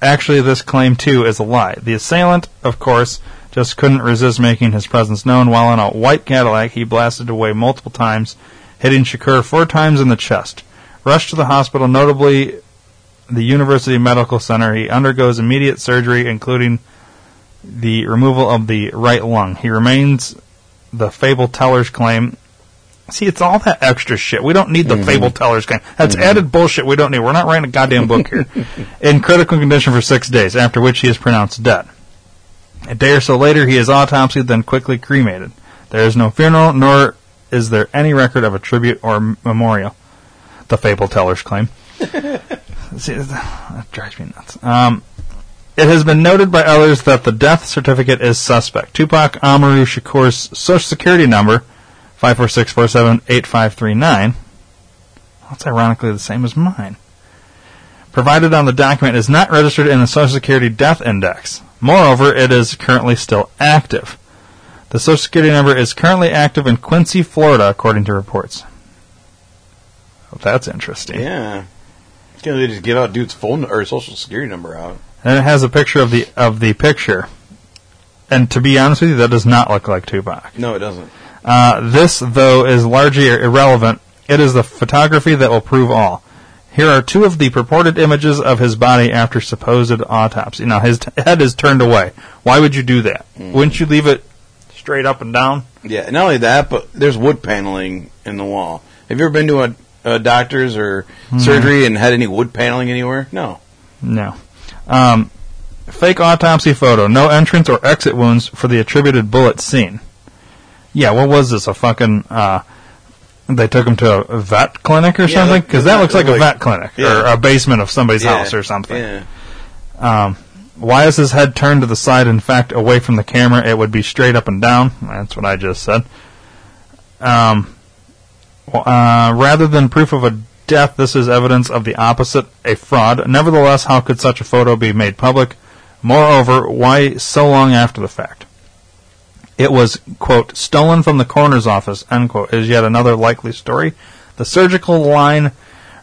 Actually, this claim, too, is a lie. The assailant, of course, just couldn't resist making his presence known. While in a white Cadillac, he blasted away multiple times, hitting Shakur four times in the chest. Rushed to the hospital, notably the University Medical Center, he undergoes immediate surgery, including the removal of the right lung. He remains, the fable tellers claim, See, it's all that extra shit. We don't need the Mhm. fable tellers claim. That's Mhm. added bullshit we don't need. We're not writing a goddamn book here. In critical condition for six days, after which he is pronounced dead. A day or so later, he is autopsied, then quickly cremated. There is no funeral, nor is there any record of a tribute or memorial. The fable tellers claim. See, that drives me nuts. Um, it has been noted by others that the death certificate is suspect. Tupac Amaru Shakur's social security number, 546478539, that's ironically the same as mine, provided on the document is not registered in the Social Security Death Index. Moreover, it is currently still active. The Social Security number is currently active in Quincy, Florida, according to reports. Well, that's interesting. Yeah. Can't they just give out dude's phone or social security number out? And it has a picture of the of the picture. And to be honest with you, that does not look like Tupac. No, it doesn't. Uh, this, though, is largely irrelevant. It is the photography that will prove all. Here are two of the purported images of his body after supposed autopsy. Now, his t- head is turned away. Why would you do that? Wouldn't you leave it straight up and down? Yeah, not only that, but there's wood paneling in the wall. Have you ever been to a, a doctor's or Mhm. surgery and had any wood paneling anywhere? No. No. Um, fake autopsy photo. No entrance or exit wounds for the attributed bullet seen. Yeah, what was this? A fucking. Uh, they took him to a vet clinic or Yeah, something? Because that that looks like a vet clinic yeah. or a basement of somebody's Yeah, house or something. Yeah. Um, why is his head turned to the side? In fact, away from the camera, it would be straight up and down. That's what I just said. Um, uh, rather than proof of a death, this is evidence of the opposite, a fraud. Nevertheless, how could such a photo be made public? Moreover, why so long after the fact? It was, quote, stolen from the coroner's office, end quote, is yet another likely story. The surgical line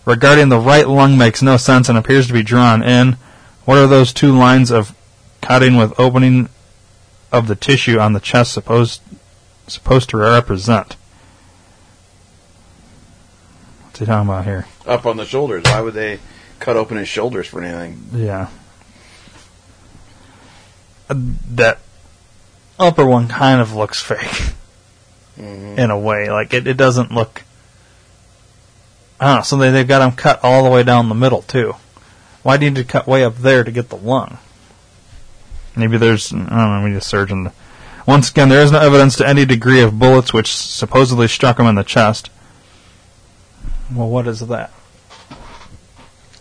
regarding the right lung makes no sense and appears to be drawn in. What are those two lines of cutting with opening of the tissue on the chest supposed supposed to represent? What's he talking about here? Up on the shoulders. Why would they cut open his shoulders for anything? Yeah. That upper one kind of looks fake Mhm. in a way. Like it, it doesn't look. I don't know. So they they've got him cut all the way down the middle too. Why do you need to cut way up there to get the lung? Maybe there's I don't know. We need a surgeon. Once again, there is no evidence to any degree of bullets which supposedly struck him in the chest. Well, what is that?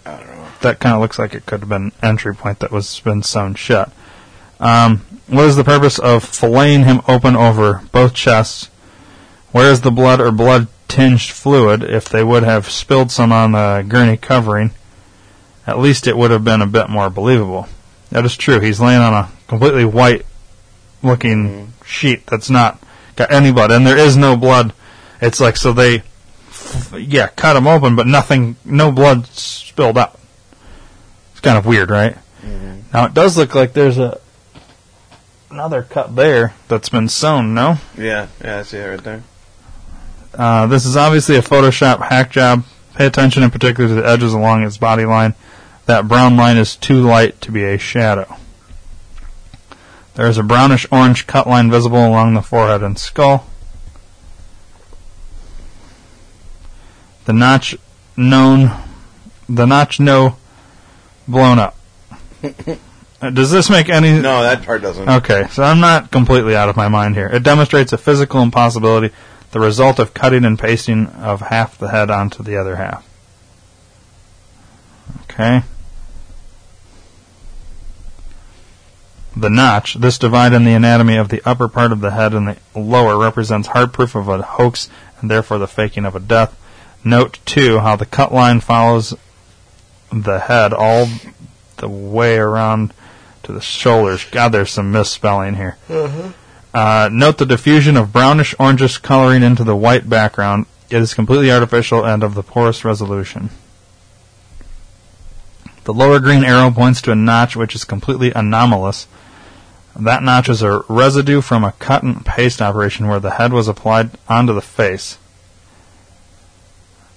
I don't know. that kind of looks like it could have been an entry point that was been sewn shut. Um, what is the purpose of filleting him open over both chests? Where is the blood or blood tinged fluid? If they would have spilled some on the gurney covering, at least it would have been a bit more believable. That is true. He's laying on a completely white looking sheet that's not got any blood, and there is no blood. It's like so they, yeah, cut him open, but nothing, no blood spilled out. It's kind of weird, right? Now it does look like there's a another cut there that's been sewn. No, Yeah, yeah, I see it right there. uh, this is obviously a Photoshop hack job. Pay attention in particular to the edges along its body line. That brown line is too light to be a shadow. There is a brownish orange cut line visible along the forehead and skull. The notch known, the notch no blown up. Does this make any? No, that part doesn't. Okay, so I'm not completely out of my mind here. It demonstrates a physical impossibility, the result of cutting and pasting of half the head onto the other half. Okay. The notch, this divide in the anatomy of the upper part of the head and the lower, represents hard proof of a hoax and therefore the faking of a death. Note, too, how the cut line follows the head all the way around to the shoulders. God, there's some misspelling here. Uh, note the diffusion of brownish orangish coloring into the white background. It is completely artificial and of the poorest resolution. The lower green arrow points to a notch which is completely anomalous. That notch is a residue from a cut and paste operation where the head was applied onto the face.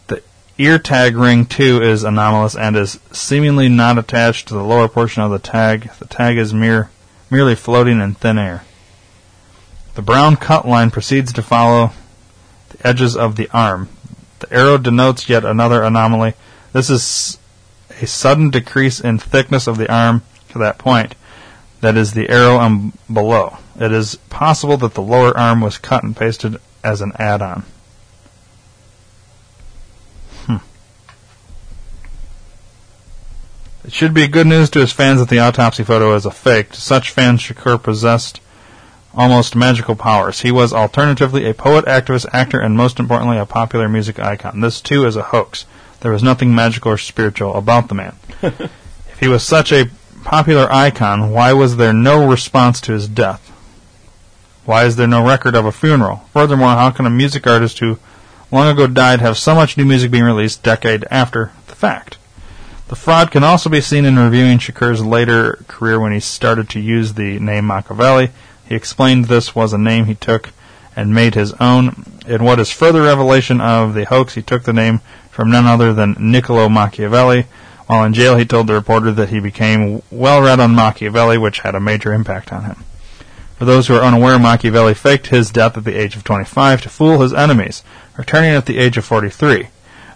The ear tag ring too is anomalous and is seemingly not attached to the lower portion of the tag. The tag is mere, merely floating in thin air. The brown cut line proceeds to follow the edges of the arm. The arrow denotes yet another anomaly. This is a sudden decrease in thickness of the arm to that point. That is the arrow and below. It is possible that the lower arm was cut and pasted as an add-on. Hmm. It should be good news to his fans that the autopsy photo is a fake. To such fans, Shakur possessed almost magical powers. He was alternatively a poet, activist, actor, and most importantly, a popular music icon. This too is a hoax. There was nothing magical or spiritual about the man. if he was such a popular icon, why was there no response to his death? Why is there no record of a funeral? Furthermore, how can a music artist who long ago died have so much new music being released decade after the fact? The fraud can also be seen in reviewing Shakur's later career when he started to use the name Machiavelli. He explained this was a name he took and made his own. In what is further revelation of the hoax, he took the name from none other than Niccolo Machiavelli. While in jail, he told the reporter that he became well read on Machiavelli, which had a major impact on him. For those who are unaware, Machiavelli faked his death at the age of 25 to fool his enemies, returning at the age of 43.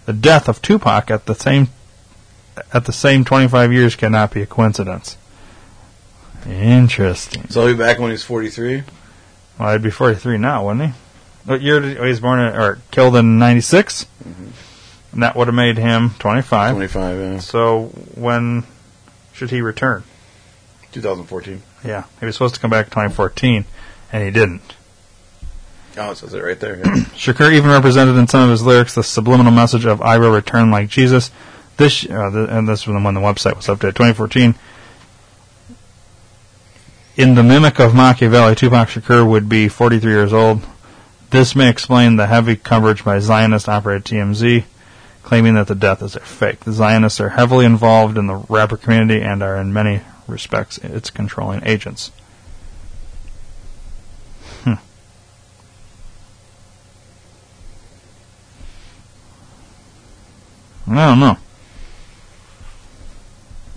The death of Tupac at the same at the same 25 years cannot be a coincidence. Interesting. So he'll be back when he's 43? Well, he'd be 43 now, wouldn't he? What year did he, he was born in, or killed in 96? Mm-hmm. And that would have made him 25. 25, yeah. So when should he return? 2014. Yeah, he was supposed to come back in 2014, and he didn't. Oh, it says it right there. Yeah. Shakur even represented in some of his lyrics the subliminal message of "I will return like Jesus." This uh, the, and this was when the website was updated, 2014. In the mimic of Machiavelli, Tupac Shakur would be 43 years old. This may explain the heavy coverage by Zionist-operated TMZ, claiming that the death is a fake. The Zionists are heavily involved in the rapper community and are in many respects its controlling agents. Hmm. I don't know.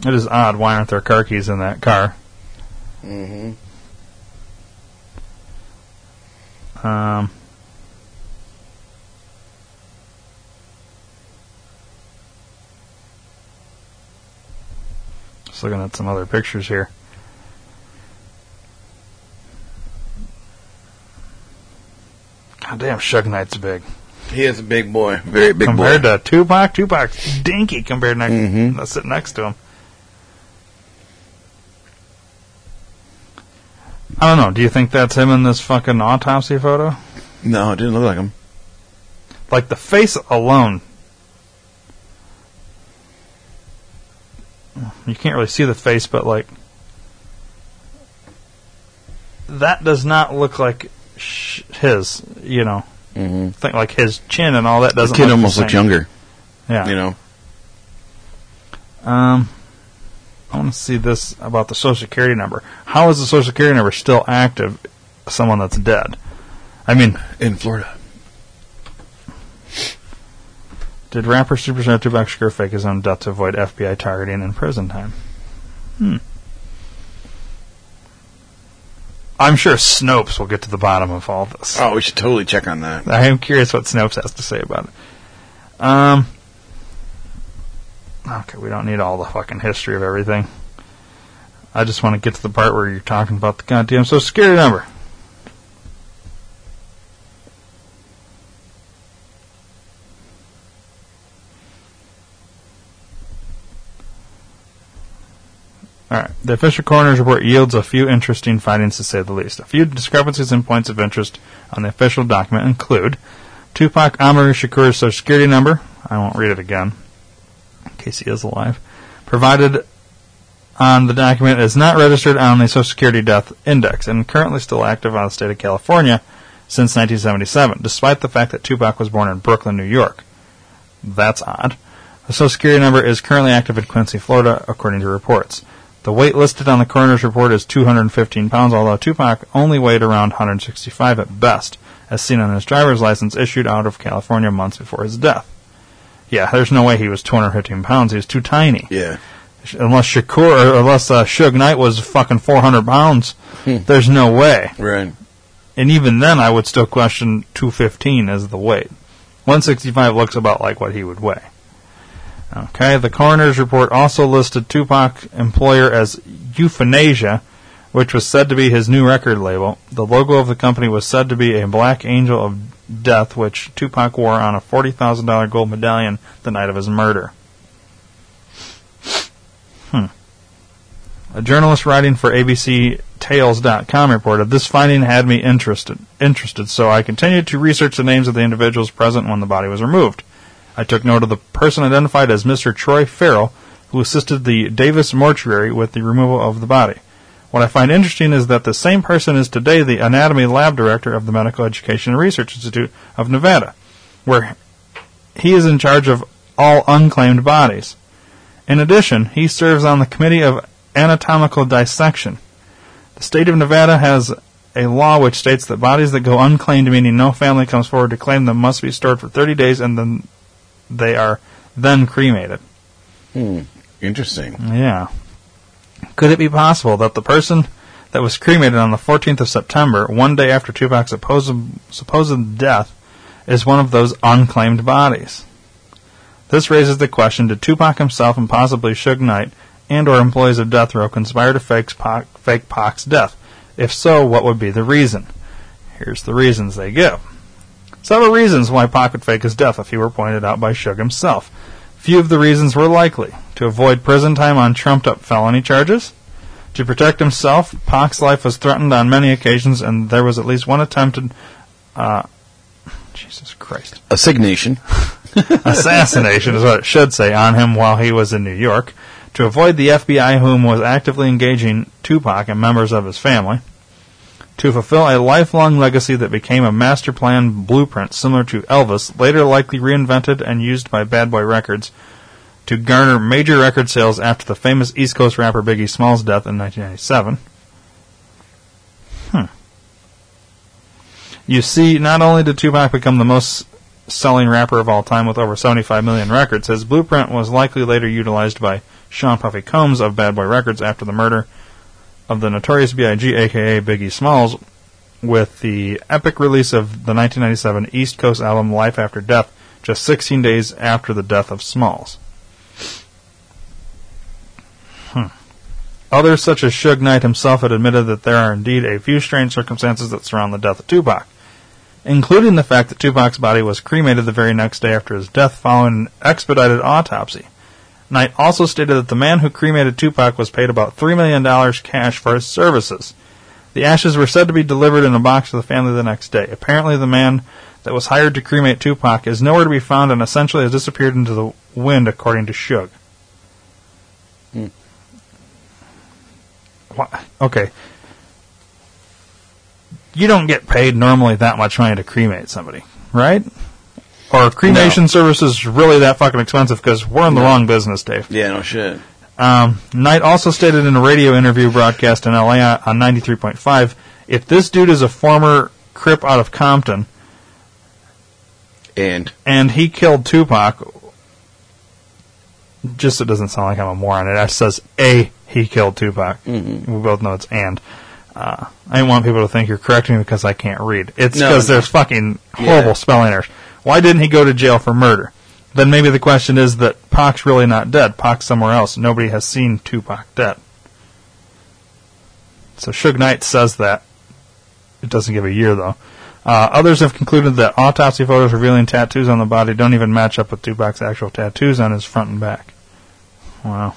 It is odd. Why aren't there car keys in that car? Mm-hmm. Um, just looking at some other pictures here. God damn, Suge Knight's big. He is a big boy. Very big compared boy. Compared to Tupac, Tupac's dinky compared next, Mhm. to sitting next to him. I don't know. Do you think that's him in this fucking autopsy photo? No, it didn't look like him. Like the face alone. You can't really see the face, but like that does not look like sh- his. You know, mm-hmm. think like his chin and all that doesn't. kid look almost the looks younger. Yeah, You know. Um, I want to see this about the Social Security number. How is the Social Security number still active? Someone that's dead. I mean, in Florida. Did rapper Superstar Tupac Shakur fake his own death to avoid FBI targeting and prison time? Hmm. I'm sure Snopes will get to the bottom of all this. Oh, we should totally check on that. I am curious what Snopes has to say about it. Um. Okay, we don't need all the fucking history of everything. I just want to get to the part where you're talking about the goddamn Social Security number. Alright. The official coroner's report yields a few interesting findings to say the least. A few discrepancies and points of interest on the official document include Tupac Amaru Shakur's social security number, I won't read it again, in case he is alive, provided on the document is not registered on the Social Security Death Index and currently still active on the state of California since 1977, despite the fact that Tupac was born in Brooklyn, New York. That's odd. The Social Security number is currently active in Quincy, Florida, according to reports. The weight listed on the coroner's report is 215 pounds, although Tupac only weighed around 165 at best, as seen on his driver's license issued out of California months before his death. Yeah, there's no way he was 215 pounds. He was too tiny. Yeah. Unless Shakur, or unless uh, Suge Knight was fucking 400 pounds, Hmm. there's no way. Right. and even then, I would still question 215 as the weight. 165 looks about like what he would weigh. Okay, the coroner's report also listed Tupac's employer as Euthanasia, which was said to be his new record label. The logo of the company was said to be a black angel of death, which Tupac wore on a $40,000 gold medallion the night of his murder. Hmm. A journalist writing for ABCTales.com reported, This finding had me interested, interested, so I continued to research the names of the individuals present when the body was removed. I took note of the person identified as Mr. Troy Farrell, who assisted the Davis Mortuary with the removal of the body. What I find interesting is that the same person is today the anatomy lab director of the Medical Education and Research Institute of Nevada, where he is in charge of all unclaimed bodies. In addition, he serves on the Committee of Anatomical Dissection. The state of Nevada has a law which states that bodies that go unclaimed, meaning no family comes forward to claim them, must be stored for 30 days and then they are then cremated. Hmm. Interesting. Yeah. Could it be possible that the person that was cremated on the 14th of September, one day after Tupac's supposed, supposed death, is one of those unclaimed bodies? This raises the question, did Tupac himself and possibly Suge Knight and or employees of Death Row conspire to fake, Pac, fake Pac's death? If so, what would be the reason? Here's the reasons they give. Several reasons why Pac would fake his death if he were pointed out by Suge himself. Few of the reasons were likely. To avoid prison time on trumped up felony charges. To protect himself, Pac's life was threatened on many occasions, and there was at least one attempted. Uh, Jesus Christ. Assignation. Assassination is what it should say on him while he was in New York. To avoid the FBI, whom was actively engaging Tupac and members of his family to fulfill a lifelong legacy that became a master plan blueprint similar to Elvis, later likely reinvented and used by Bad Boy Records to garner major record sales after the famous East Coast rapper Biggie Smalls' death in 1997. Hmm. You see, not only did Tupac become the most selling rapper of all time with over 75 million records, his blueprint was likely later utilized by Sean Puffy Combs of Bad Boy Records after the murder of the Notorious B.I.G., aka Biggie Smalls, with the epic release of the 1997 East Coast album Life After Death, just 16 days after the death of Smalls. Hmm. Others, such as Suge Knight himself, had admitted that there are indeed a few strange circumstances that surround the death of Tupac, including the fact that Tupac's body was cremated the very next day after his death following an expedited autopsy. Knight also stated that the man who cremated Tupac was paid about $3 million cash for his services. The ashes were said to be delivered in a box to the family the next day. Apparently, the man that was hired to cremate Tupac is nowhere to be found and essentially has disappeared into the wind, according to Suge. Hmm. Okay. You don't get paid normally that much money to cremate somebody, right? Or cremation No. services really that fucking expensive because we're in the No. wrong business, Dave. Yeah, no shit. Um, Knight also stated in a radio interview broadcast in LA on 93.5 if this dude is a former Crip out of Compton and and he killed Tupac, just so it doesn't sound like I'm a moron, it says A, he killed Tupac. Mm-hmm. We both know it's and. Uh, I want people to think you're correcting me because I can't read. It's No, because no. there's fucking horrible Yeah. spelling errors. Why didn't he go to jail for murder? Then maybe the question is that Pac's really not dead. Pac's somewhere else. Nobody has seen Tupac dead. So Suge Knight says that. It doesn't give a year though. Uh, others have concluded that autopsy photos revealing tattoos on the body don't even match up with Tupac's actual tattoos on his front and back. Wow.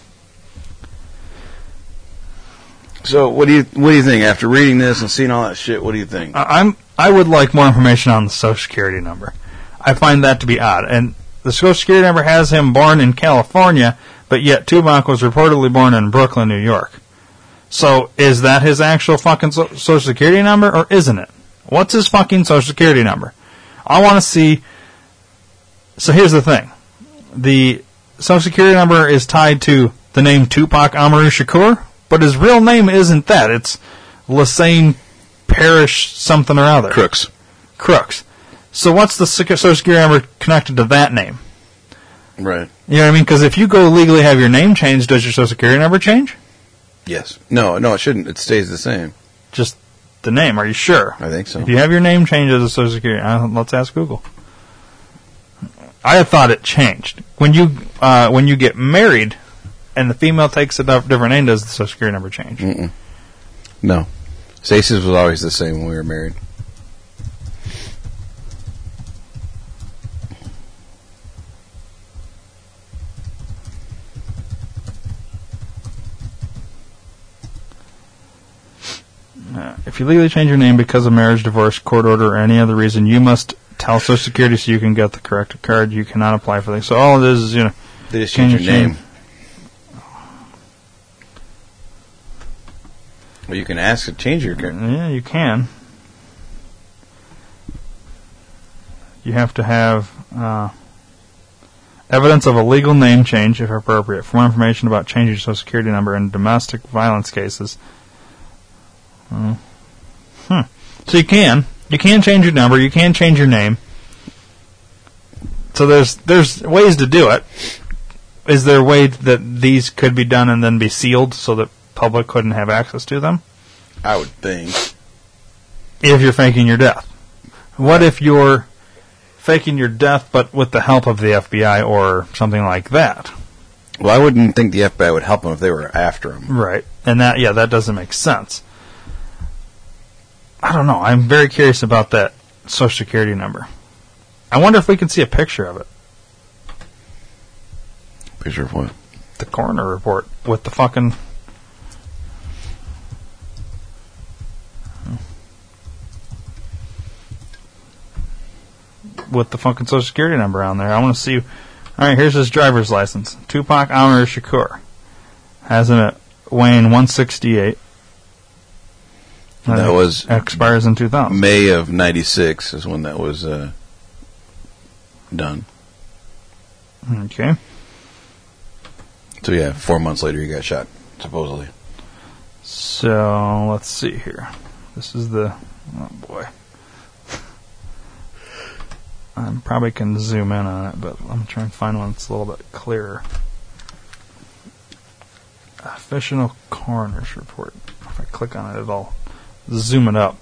So what do you what do you think after reading this and seeing all that shit? What do you think? I- I'm I would like more information on the Social Security number. I find that to be odd. And the Social Security number has him born in California, but yet Tupac was reportedly born in Brooklyn, New York. So is that his actual fucking so- Social Security number or isn't it? What's his fucking Social Security number? I want to see. So here's the thing: the Social Security number is tied to the name Tupac Amaru Shakur, but his real name isn't that. It's Lesane Parish something or other. Crooks. Crooks. So what's the Social Security number connected to that name? Right. You know what I mean? Because if you go legally have your name changed, does your Social Security number change? Yes. No. No. It shouldn't. It stays the same. Just the name. Are you sure? I think so. If you have your name changed as a Social Security, uh, let's ask Google. I thought it changed when you uh, when you get married, and the female takes a different name. Does the Social Security number change? Mm-mm. No. Stacey's was always the same when we were married. If you legally change your name because of marriage, divorce, court order, or any other reason, you must tell Social Security so you can get the correct card. You cannot apply for things. So all it is is you know, They just change you your name. Well, you can ask to change your card. Yeah, you can. You have to have uh, evidence of a legal name change, if appropriate. For more information about changing your Social Security number in domestic violence cases. Hmm. So you can. You can change your number. You can change your name. So there's there's ways to do it. Is there a way that these could be done and then be sealed so that public couldn't have access to them? I would think. if you're faking your death. What if you're faking your death but with the help of the FBI or something like that? Well, I wouldn't think the FBI would help them if they were after him. Right. And that yeah, that doesn't make sense. I don't know. I'm very curious about that social security number. I wonder if we can see a picture of it. Picture of what? The coroner report with the fucking with the fucking social security number on there. I want to see. All right, here's his driver's license. Tupac Amir Shakur has it weighing 168. That Uh, was expires in 2000. May of '96 is when that was uh, done. Okay. So yeah, four months later he got shot, supposedly. So let's see here. This is the oh boy. I probably can zoom in on it, but I'm trying to find one that's a little bit clearer. Official coroner's report. If I click on it, it'll zoom it up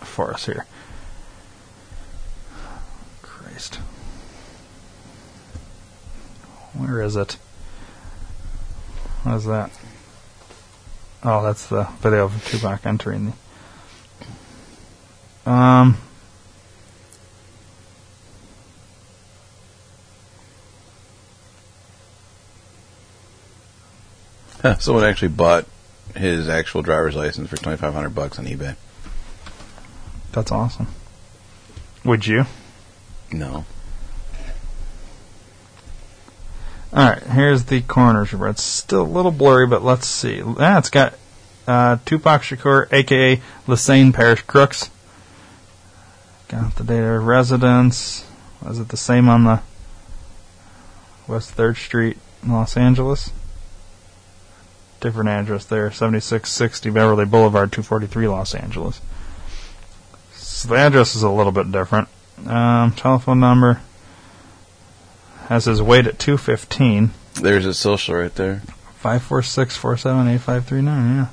for us here. Christ. Where is it? What is that? Oh, that's the video of Tupac entering the. Um. Someone actually bought his actual driver's license for 2,500 bucks on eBay. That's awesome. Would you? No. All right, here's the coroner's report. It's still a little blurry, but let's see. Ah, it's got uh, Tupac Shakur, aka Lesane Parish Crooks. Got the date of residence. Was it the same on the West 3rd Street, Los Angeles? Different address there, 7660 Beverly Boulevard, 243 Los Angeles. So the address is a little bit different. Um, telephone number has his weight at 215. There's his social right there. 546 478 539, yeah.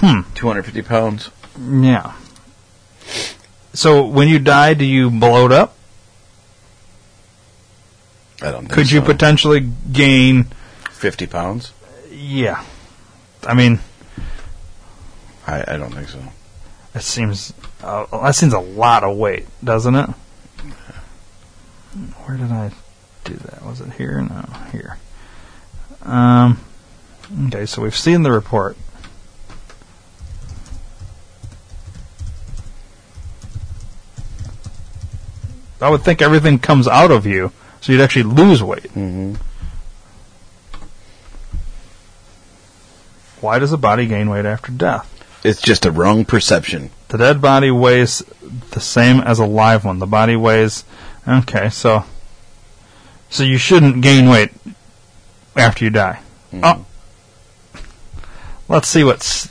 Hmm. 250 pounds. Yeah. So when you die, do you bloat up? I don't Could you potentially gain 50 pounds? Yeah. I mean, I, I don't think so. it seems uh, that seems a lot of weight, doesn't it? Where did I do that? Was it here? No, here. Um. Okay, so we've seen the report. I would think everything comes out of you, so you'd actually lose weight. Mm-hmm. Why does a body gain weight after death? It's just a wrong perception. The dead body weighs the same as a live one. The body weighs. Okay, so. So you shouldn't gain weight after you die. Mm-hmm. Oh. Let's see what. S-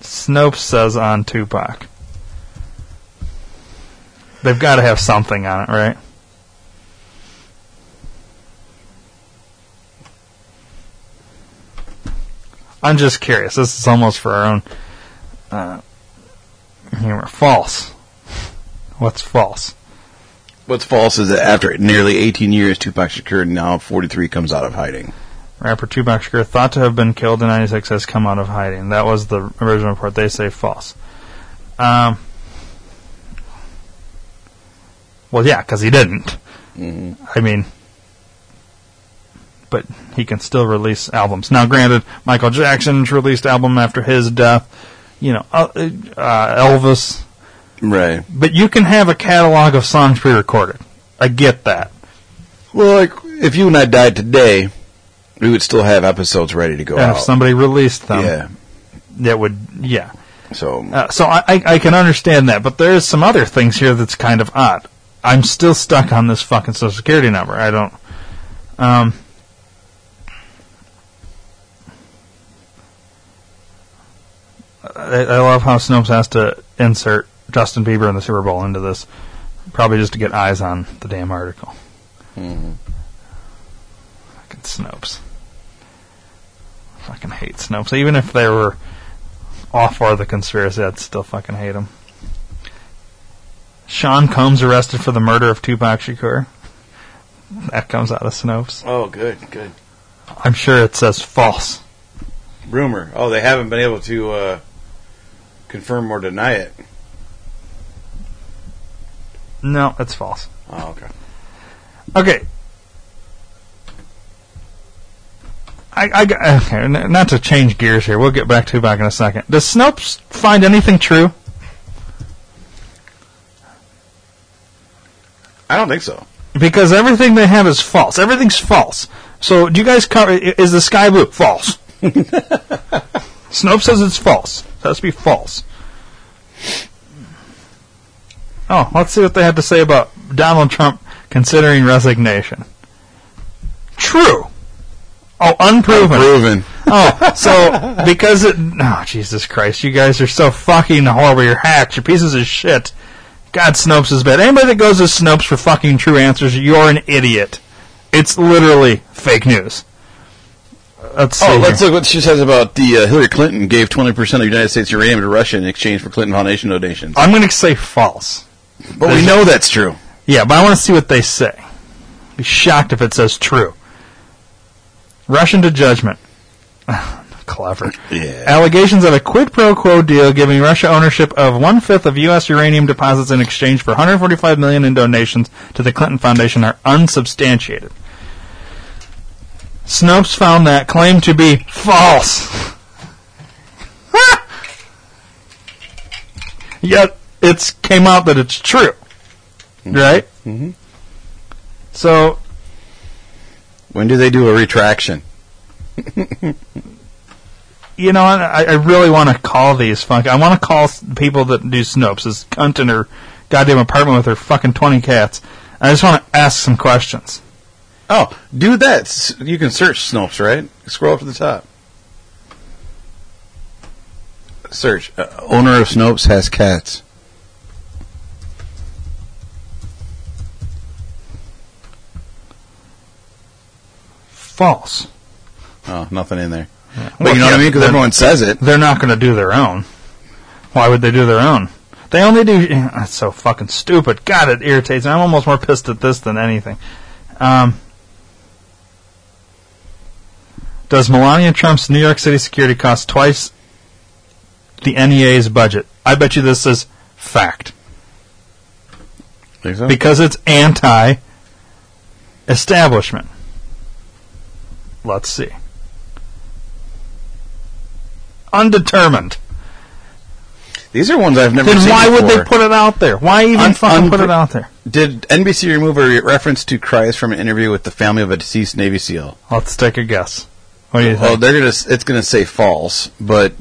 Snopes says on Tupac. They've got to have something on it, right? I'm just curious. This is almost for our own uh, humor. False. What's false? What's false is that after nearly 18 years, Tupac Shakur, now 43, comes out of hiding. Rapper Tupac Shakur, thought to have been killed in '96, has come out of hiding. That was the original report. They say false. Um, well, yeah, because he didn't. I mean, but he can still release albums. Now, granted, Michael Jackson's released album after his death. You know, uh, uh, Elvis. Right. But you can have a catalog of songs pre-recorded. I get that. Well, like, if you and I died today, we would still have episodes ready to go and out. if somebody released them, Yeah. that would, yeah. So, Uh, so I, I, I can understand that, but there's some other things here that's kind of odd. I'm still stuck on this fucking social security number. I don't. Um, I, I love how Snopes has to insert Justin Bieber in the Super Bowl into this, probably just to get eyes on the damn article. Mhm. Fucking Snopes. Fucking hate Snopes. Even if they were all for the conspiracy, I'd still fucking hate them. Sean Combs arrested for the murder of Tupac Shakur. That comes out of Snopes. oh, good, good. I'm sure it says false. Rumor. Oh, they haven't been able to uh, confirm or deny it. No, that's false. Oh, okay. Okay. I, I uh, okay, not to change gears here. We'll get back to back in a second. Does Snopes find anything true? I don't think so. Because everything they have is false. Everything's false. So, do you guys cover? Is the sky blue false? Snopes says it's false. It has to be false. Oh, let's see what they had to say about Donald Trump considering resignation. True. Oh, unproven. Unproven. Oh, so because it. Oh, Jesus Christ! You guys are so fucking horrible. You're hacks. You're pieces of shit. God, Snopes is bad. Anybody that goes to Snopes for fucking true answers, you're an idiot. It's literally fake news. Let's see. Oh, let's here. look what she says about the uh, Hillary Clinton gave 20% of United States uranium to Russia in exchange for Clinton Foundation donations. I'm going to say false. But we know that's true. Yeah, but I want to see what they say. Be shocked if it says true. Russian to judgment. Clever. Yeah. Allegations of a quid pro quo deal giving Russia ownership of one fifth of U.S. uranium deposits in exchange for 145 million in donations to the Clinton Foundation are unsubstantiated. Snopes found that claim to be false. Yet it's came out that it's true, right? Mm-hmm. So When do they do a retraction? you know, I, I really want to call these funk. I want to call people that do Snopes this cunt in her goddamn apartment with her fucking twenty cats. I just want to ask some questions. Oh, do that. You can search Snopes, right? Scroll up to the top. Search. Uh, owner of Snopes has cats. False. Oh, nothing in there. Well, But you know what I mean? Because everyone says it. They're not going to do their own. Why would they do their own? They only do. That's so fucking stupid. God, it irritates me. I'm almost more pissed at this than anything. Um, does Melania Trump's New York City security cost twice the NEA's budget? I bet you this is fact. Think so? Because it's anti establishment. Let's see. Undetermined. These are ones I've never Then seen why would they put it out there? Why even Un- fucking put it out there? Did NBC remove a reference to Christ from an interview with the family of a deceased Navy SEAL? Let's take a guess. What do you Well, think? they're gonna it's gonna say false, but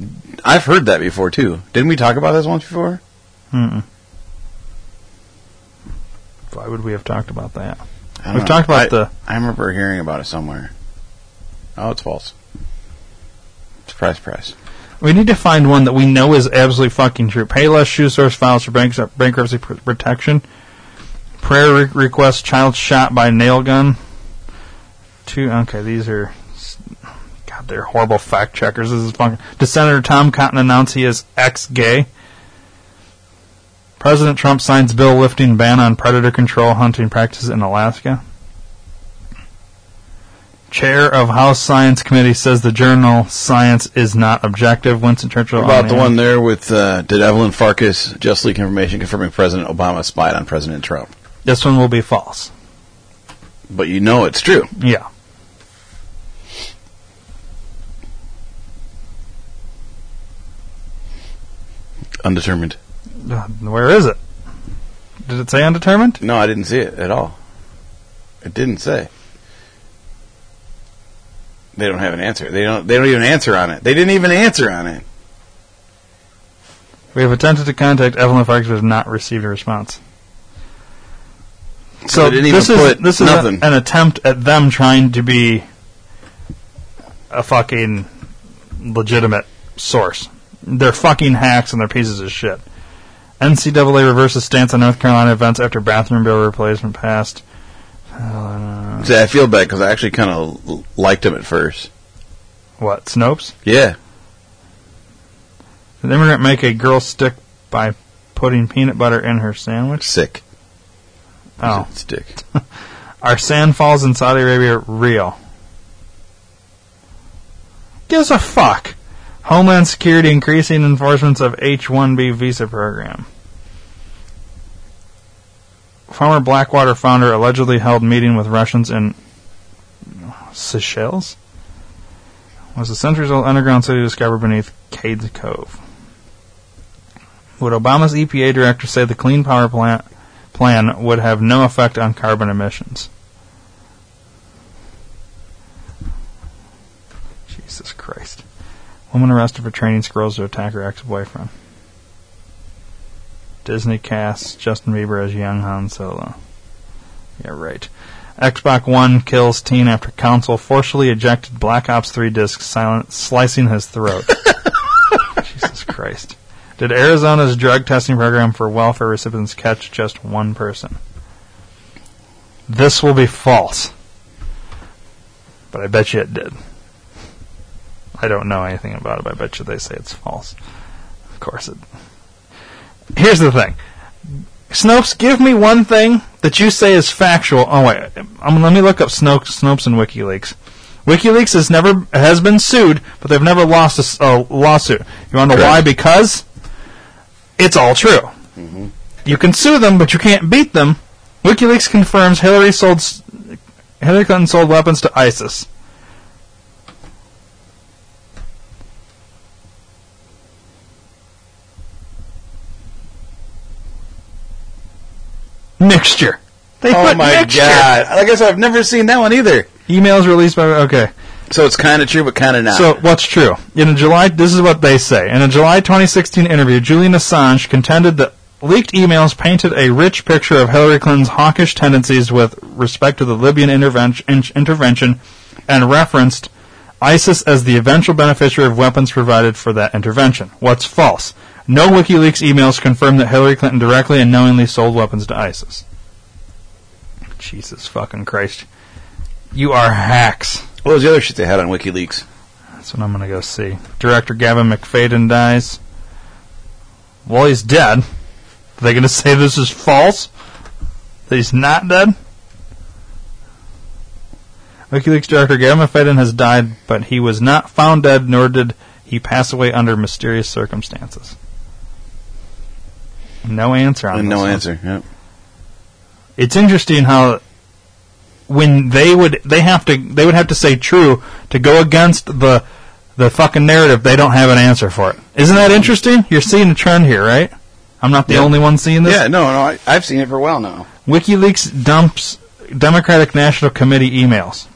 I've heard that before too. Didn't we talk about this once before? Mm-mm. Why would we have talked about that? I We've know. talked about I- the. I remember hearing about it somewhere. Oh, it's false. Surprise, surprise. We need to find one that we know is absolutely fucking true. Payless shoe source files for bank- bankruptcy pr- protection. Prayer re- request: child shot by nail gun. Two. Okay, these are. God, they're horrible fact checkers. This is fun. Does Senator Tom Cotton announce he is ex-gay? President Trump signs bill lifting ban on predator control hunting practices in Alaska. Chair of House Science Committee says the journal Science is not objective. Winston Churchill. What about on the one there with uh, did Evelyn Farkas just leak information confirming President Obama spied on President Trump? This one will be false. But you know it's true. Yeah. Undetermined. Uh, Where is it? Did it say undetermined? No, I didn't see it at all. It didn't say. They don't have an answer. They don't. They don't even answer on it. They didn't even answer on it. We have attempted to contact Evelyn Farkas, but have not received a response. So didn't this is this is a- an attempt at them trying to be a fucking legitimate source. They're fucking hacks and they're pieces of shit. NCAA reverses stance on North Carolina events after bathroom bill replacement passed. Uh, See, I feel bad because I actually kind of liked him at first. what Snopes? Yeah. Did immigrant make a girl stick by putting peanut butter in her sandwich? Sick. Oh. Stick. Are sand falls in Saudi Arabia real? Gives a fuck. Homeland Security increasing enforcements of H-1B visa program. Former Blackwater founder allegedly held meeting with Russians in Seychelles. Was a centuries-old underground city discovered beneath Cades Cove. Would Obama's EPA director say the Clean Power Plant plan would have no effect on carbon emissions? Jesus Christ. Woman arrested for training squirrels to attack her ex-boyfriend. Disney casts Justin Bieber as young Han Solo. Yeah, right. Xbox One kills teen after console forcefully ejected Black Ops 3 disc, silent, slicing his throat. Jesus Christ. Did Arizona's drug testing program for welfare recipients catch just one person? This will be false. But I bet you it did. I don't know anything about it, but I bet you they say it's false. Of course it. Here's the thing. Snopes, give me one thing that you say is factual. Oh wait, um, let me look up Snopes, Snopes and WikiLeaks. WikiLeaks has never has been sued, but they've never lost a lawsuit. You want to know why? Because it's all true. You can sue them, but you can't beat them. WikiLeaks confirms Hillary sold Hillary Clinton sold weapons to ISIS. Mixture. They oh put my mixture. god! I guess I've never seen that one either. Emails released by okay. So it's kind of true, but kind of not. So what's true? In a July, this is what they say. In a July 2016 interview, Julian Assange contended that leaked emails painted a rich picture of Hillary Clinton's hawkish tendencies with respect to the Libyan intervention, in- intervention and referenced ISIS as the eventual beneficiary of weapons provided for that intervention. What's false? No WikiLeaks emails confirm that Hillary Clinton directly and knowingly sold weapons to ISIS. Jesus fucking Christ. You are hacks. what was the other shit they had on WikiLeaks? That's what I'm gonna go see. Director Gavin MacFadyen dies. Well, he's dead. Are they gonna say this is false? That he's not dead? WikiLeaks director Gavin MacFadyen has died, but he was not found dead, nor did he pass away under mysterious circumstances. No answer on no one. answer. Yep. It's interesting how when they would they have to they would have to say true to go against the the fucking narrative they don't have an answer for it. Isn't that interesting? You're seeing a trend here, right? I'm not the Yeah. only one seeing this. Yeah, no, no, I, I've seen it for a while now. WikiLeaks dumps Democratic National Committee emails.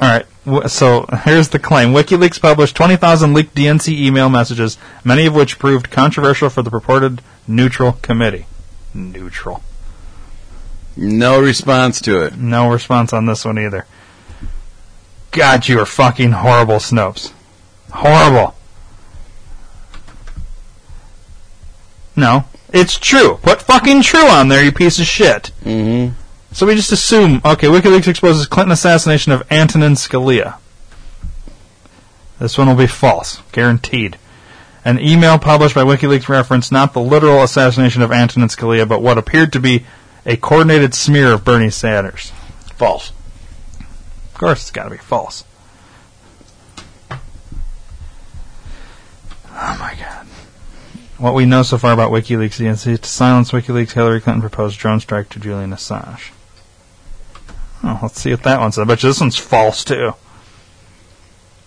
All right. So here's the claim. WikiLeaks published 20,000 leaked DNC email messages, many of which proved controversial for the purported neutral committee. Neutral. No response to it. No response on this one either. God, you are fucking horrible, Snopes. Horrible. No, it's true. Put fucking true on there, you piece of shit. Mm-hmm. So we just assume, okay, WikiLeaks exposes Clinton assassination of Antonin Scalia. This one will be false, guaranteed. An email published by WikiLeaks referenced not the literal assassination of Antonin Scalia, but what appeared to be a coordinated smear of Bernie Sanders. False. Of course, it's got to be false. Oh my god. What we know so far about WikiLeaks DNC to silence WikiLeaks, Hillary Clinton proposed drone strike to Julian Assange. Oh, let's see what that one says. I bet you this one's false too.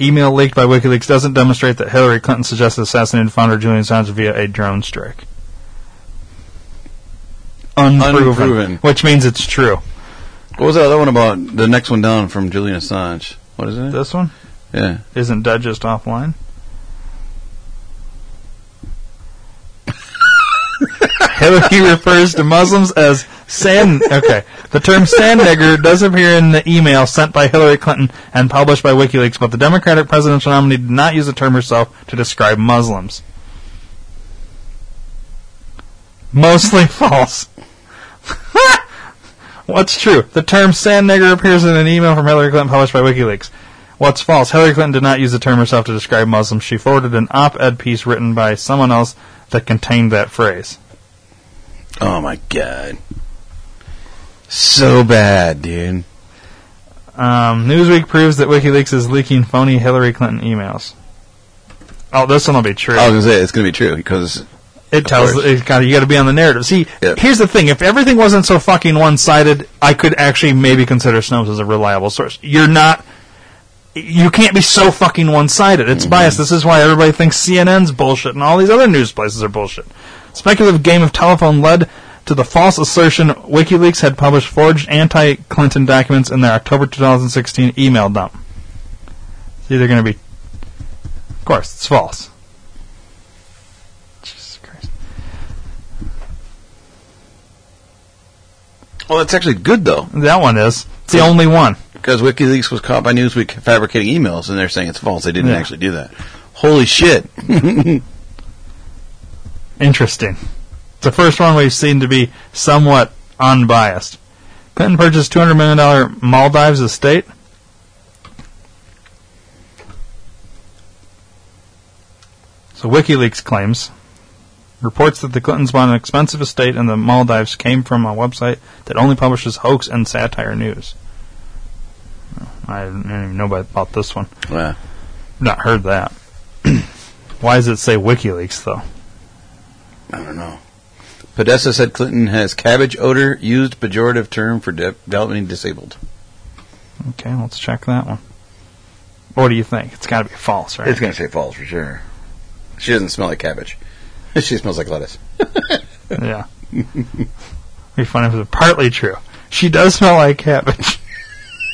Email leaked by WikiLeaks doesn't demonstrate that Hillary Clinton suggested assassinating founder Julian Assange via a drone strike. Unproven, Unproven. Which means it's true. What was that other one about? The next one down from Julian Assange. What is it? This one? Yeah. Isn't Dud just offline? Hillary refers to Muslims as sand. Okay, the term "sand nigger" does appear in the email sent by Hillary Clinton and published by WikiLeaks, but the Democratic presidential nominee did not use the term herself to describe Muslims. Mostly false. What's true? The term "sand nigger" appears in an email from Hillary Clinton published by WikiLeaks. What's false? Hillary Clinton did not use the term herself to describe Muslims. She forwarded an op-ed piece written by someone else that contained that phrase. Oh my god. So bad, dude. Um, Newsweek proves that WikiLeaks is leaking phony Hillary Clinton emails. Oh, this one will be true. I was gonna say it's gonna be true because It tells it got you got to be on the narrative. See, Yep. here's the thing: if everything wasn't so fucking one-sided, I could actually maybe consider Snopes as a reliable source. You're not. You can't be so fucking one-sided. It's biased. Mm-hmm. This is why everybody thinks CNN's bullshit and all these other news places are bullshit. Speculative game of telephone led to the false assertion WikiLeaks had published forged anti-Clinton documents in their October 2016 email dump. It's either going to be, of course, it's false. Jesus Christ. well, it's actually good though That one is. It's the only one. Because WikiLeaks was caught by Newsweek fabricating emails, and they're saying it's false. They didn't Yeah. actually do that. Holy shit! Interesting. It's the first one we've seen to be somewhat unbiased. Clinton purchased $200 million Maldives estate. So WikiLeaks claims reports that the Clintons bought an expensive estate in the Maldives came from a website that only publishes hoax and satire news. I didn't even know about, this one. Yeah. Not heard that. Why does it say WikiLeaks though? I don't know. Podesta said Clinton has cabbage odor, used pejorative term for de- developing disabled. Okay, let's check that one. What do you think? It's got to be false, right? It's going to say false for sure. She doesn't smell like cabbage. she smells like lettuce. yeah. be funny if it was partly true. She does smell like cabbage,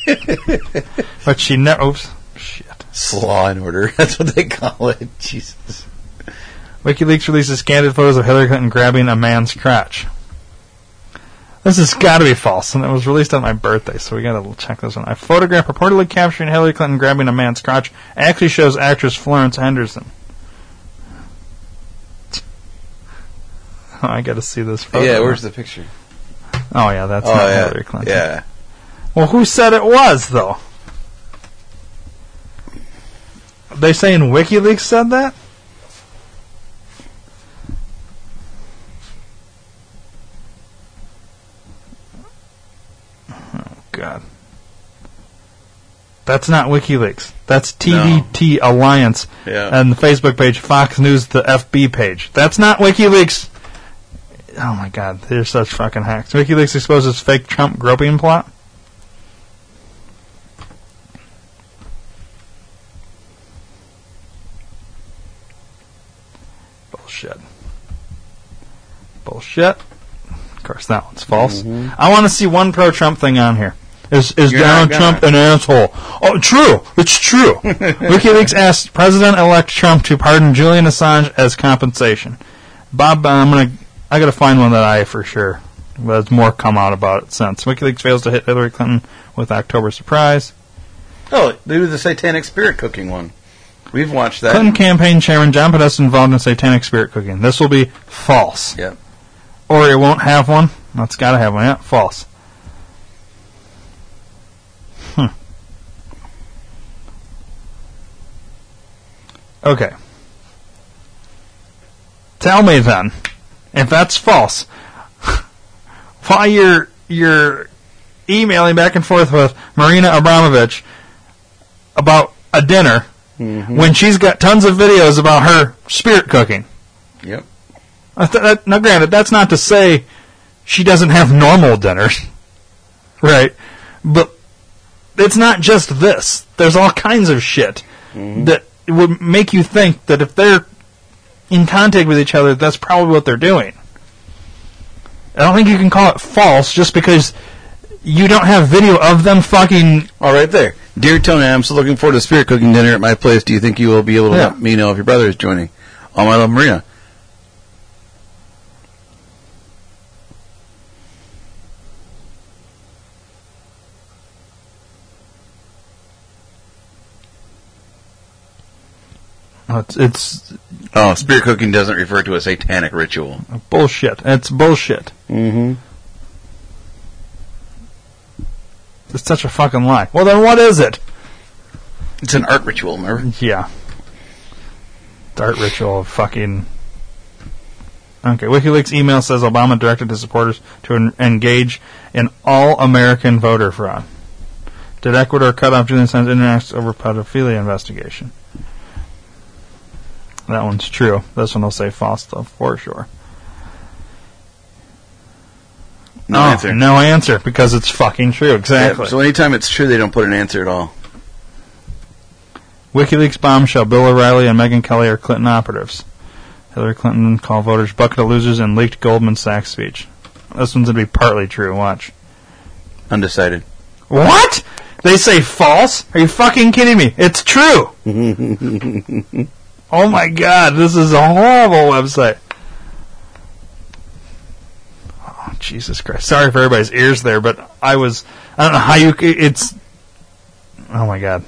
but she never. Oops. Shit. Law and order. That's what they call it. Jesus. WikiLeaks releases candid photos of Hillary Clinton grabbing a man's crotch. This has got to be false, and it was released on my birthday, so we got to check this one. A photograph purportedly capturing Hillary Clinton grabbing a man's crotch actually shows actress Florence Henderson. Oh, I got to see this photo. yeah, where's the picture? Oh yeah, that's oh, not yeah. Hillary Clinton. Yeah. Well, who said it was though? They saying WikiLeaks said that? Oh God. That's not WikiLeaks. That's TDT Alliance Yeah. and the Facebook page, Fox News, the FB page. That's not WikiLeaks. Oh my God, they're such fucking hacks. WikiLeaks exposes fake Trump groping plot. Bullshit. Bullshit. Of course, that one's false. I want to see one pro-Trump thing on here. Is is You're Donald Trump an asshole? Oh, true. It's true. WikiLeaks asked President-elect Trump to pardon Julian Assange as compensation. Bob, uh, I'm gonna. I gotta find one that I for sure. There's more come out about it since. WikiLeaks fails to hit Hillary Clinton with October surprise. Oh, they do the satanic spirit cooking one. We've watched that. Clinton campaign chairman John Podesta involved in satanic spirit cooking. This will be false. Yep. Oreo won't have one. That's got to have one. Yeah, false. Hmm. Okay. Tell me then, if that's false, why you're you're emailing back and forth with Marina Abramović about a dinner Mm-hmm. when she's got tons of videos about her spirit cooking. Yep. Th- that- Now, granted, that's not to say she doesn't have normal dinners, right? But it's not just this. There's all kinds of shit mm-hmm. that would make you think that if they're in contact with each other, that's probably what they're doing. I don't think you can call it false just because you don't have video of them fucking. All right there. Dear Tony, I'm still looking forward to spirit cooking dinner at my place. Do you think you will be able to Yeah. let me know if your brother is joining? All my love, Marina. uh, It's, it's Oh, spirit cooking doesn't refer to a satanic ritual. bullshit. It's bullshit. Mm-hmm. It's such a fucking lie. Well, then what is it? It's an art ritual, remember? Yeah. Dart ritual of fucking. Okay, WikiLeaks email says Obama directed his supporters to en- engage in all American voter fraud. Did Ecuador cut off Julian Assange's internet over pedophilia investigation? That one's true. This one will say false, though, for sure. No Oh, answer. No answer, because it's fucking true. Exactly. Yeah, so anytime it's true, they don't put an answer at all. WikiLeaks bombshell: Bill O'Reilly and Megyn Kelly are Clinton operatives. Hillary Clinton called voters bucket of losers and leaked Goldman Sachs speech. This one's gonna be partly true. Watch. Undecided. What? They say false? Are you fucking kidding me? It's true. oh my god, this is a horrible website. Oh, Jesus Christ. Sorry for everybody's ears there, but I was. I don't know how you. It's. Oh my god.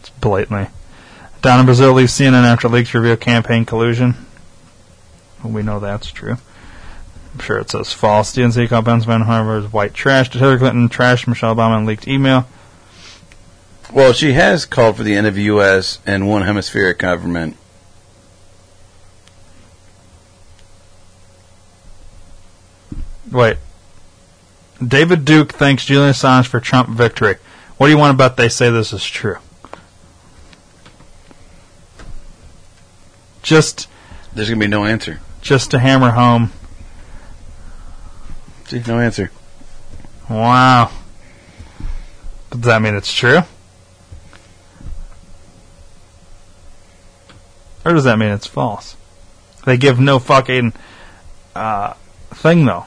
It's blatantly. Donna Brazile leaves CNN after leaks reveal campaign collusion. Well, we know that's true. I'm sure it says false. DNC called Pennsylvania Harvard's white trash. Did Hillary Clinton trash Michelle Obama in leaked email? Well, she has called for the end of U.S. and one hemispheric government. Wait. David Duke thanks Julian Assange for Trump victory. What do you want about they say this is true? Just There's going to be no answer. just to hammer home. See, no answer. Wow. Does that mean it's true? Or does that mean it's false? They give no fucking uh, thing though.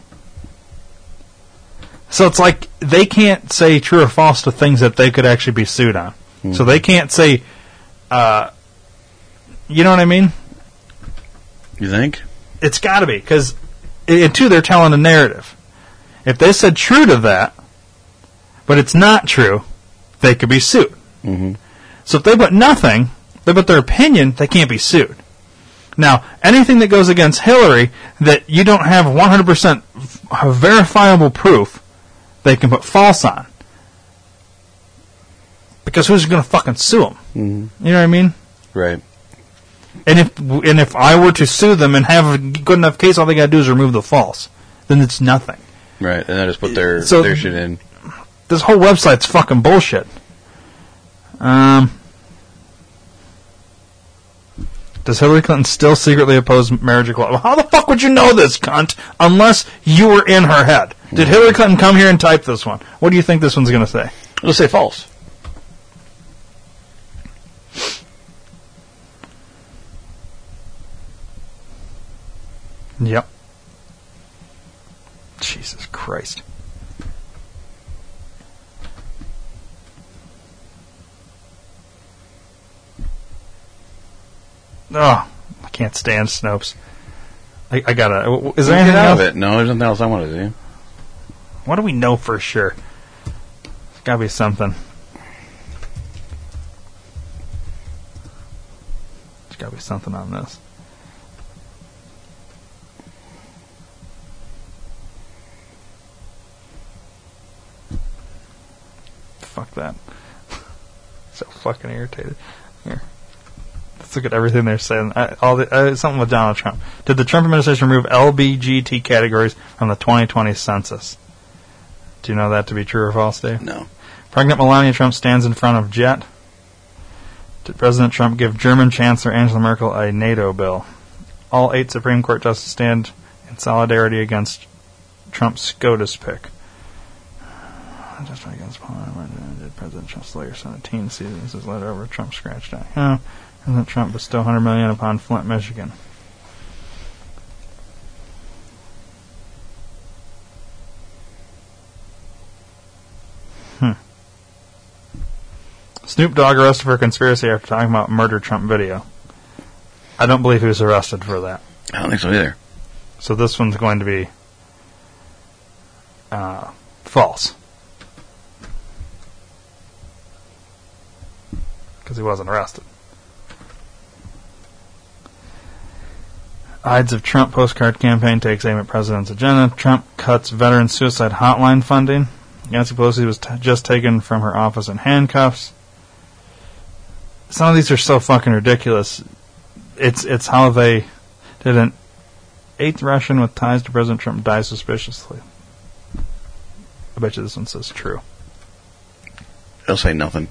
So it's like they can't say true or false to things that they could actually be sued on. So they can't say, uh, you know what I mean? You think? It's got to be because, and two, they're telling a narrative. If they said true to that, but it's not true, they could be sued. Mm-hmm. So if they put nothing, they put their opinion, they can't be sued. Now, anything that goes against Hillary that you don't have 100% verifiable proof, they can put false on. Because who's going to fucking sue them? Mm-hmm. You know what I mean? Right. And if and if I were to sue them and have a good enough case, all they got to do is remove the false. Then it's nothing. Right. And I just put their So- their shit in. This whole website's fucking bullshit. Um, does Hillary Clinton still secretly oppose marriage equality? Well, how the fuck would you know this, cunt? Unless you were in her head. Did mm. Hillary Clinton come here and type this one? What do you think this one's going to say? It'll say false. Yep. Jesus Christ. Oh, I can't stand Snopes. I, I gotta. Is there Get anything out else? of it. No, there's nothing else I want to do. What do we know for sure? There's gotta be something. There's gotta be something on this. Fuck that. so fucking irritated. Here. Let's look at everything they're saying. Uh, all the, uh, something with Donald Trump. Did the Trump administration remove LBGT categories from the 2020 census? Do you know that to be true or false, Dave? No. Pregnant Melania Trump stands in front of jet. Did President Trump give German Chancellor Angela Merkel a NATO bill? All eight Supreme Court justices stand in solidarity against Trump's SCOTUS pick. Just against President Trump slay your son of teen seasons his letter over Trump's scratch die? Oh, President Trump bestow 100 million upon Flint, Michigan. Hmm. Snoop Dogg arrested for conspiracy after talking about murder Trump video. I don't believe he was arrested for that. I don't think so either. So this one's going to be uh, false. Because he wasn't arrested. Ides of Trump postcard campaign takes aim at president's agenda. Trump cuts veteran suicide hotline funding. Nancy Pelosi was t- just taken from her office in handcuffs. Some of these are so fucking ridiculous. It's it's how they did an eighth Russian with ties to President Trump die suspiciously. I bet you this one says true. It'll say nothing.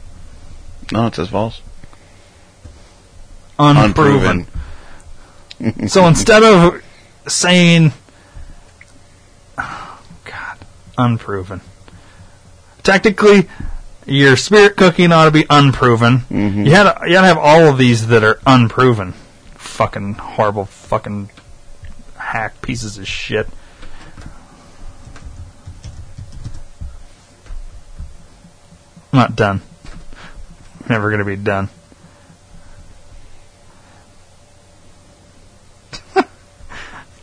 No, it says false. Unproven. So instead of saying, oh, God, unproven. Technically, your spirit cooking ought to be unproven. Mm-hmm. You had to, you had to have all of these that are unproven. Fucking horrible, fucking hack pieces of shit. I'm not done. Never gonna be done.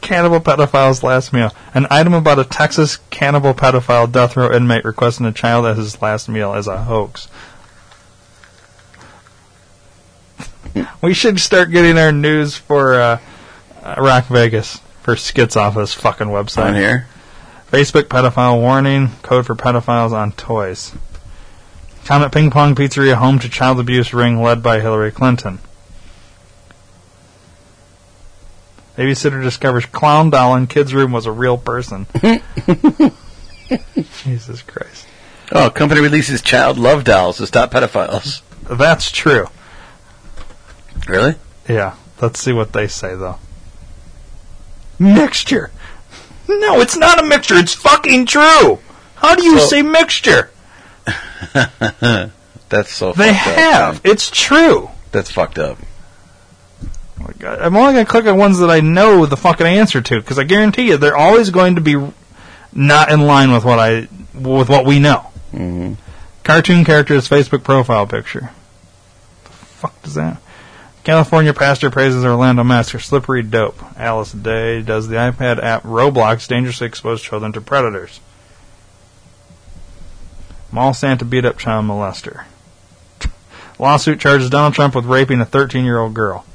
Cannibal pedophile's last meal. An item about a Texas cannibal pedophile death row inmate requesting a child as his last meal is a hoax. we should start getting our news for uh, uh, Rock Vegas for skits off this fucking website. On here? Facebook pedophile warning, code for pedophiles on toys. Comet Ping Pong Pizzeria home to child abuse ring led by Hillary Clinton. Babysitter discovers clown doll in kid's room was a real person. Jesus Christ. Oh, company releases child love dolls to stop pedophiles. That's true. Really? Yeah. Let's see what they say though. Mixture. No, it's not a mixture. It's fucking true. How do you So- say mixture? That's so. They fucked up, have. man. It's true. That's fucked up. Oh. I'm only going to click on ones that I know the fucking answer to because I guarantee you they're always going to be not in line with what I with what we know. Mm-hmm. Cartoon character's Facebook profile picture. The fuck does that? California pastor praises Orlando master slippery dope. Alice Day does the iPad app Roblox dangerously expose children to predators. Mall Santa beat up child molester. Lawsuit charges Donald Trump with raping a 13 year old girl.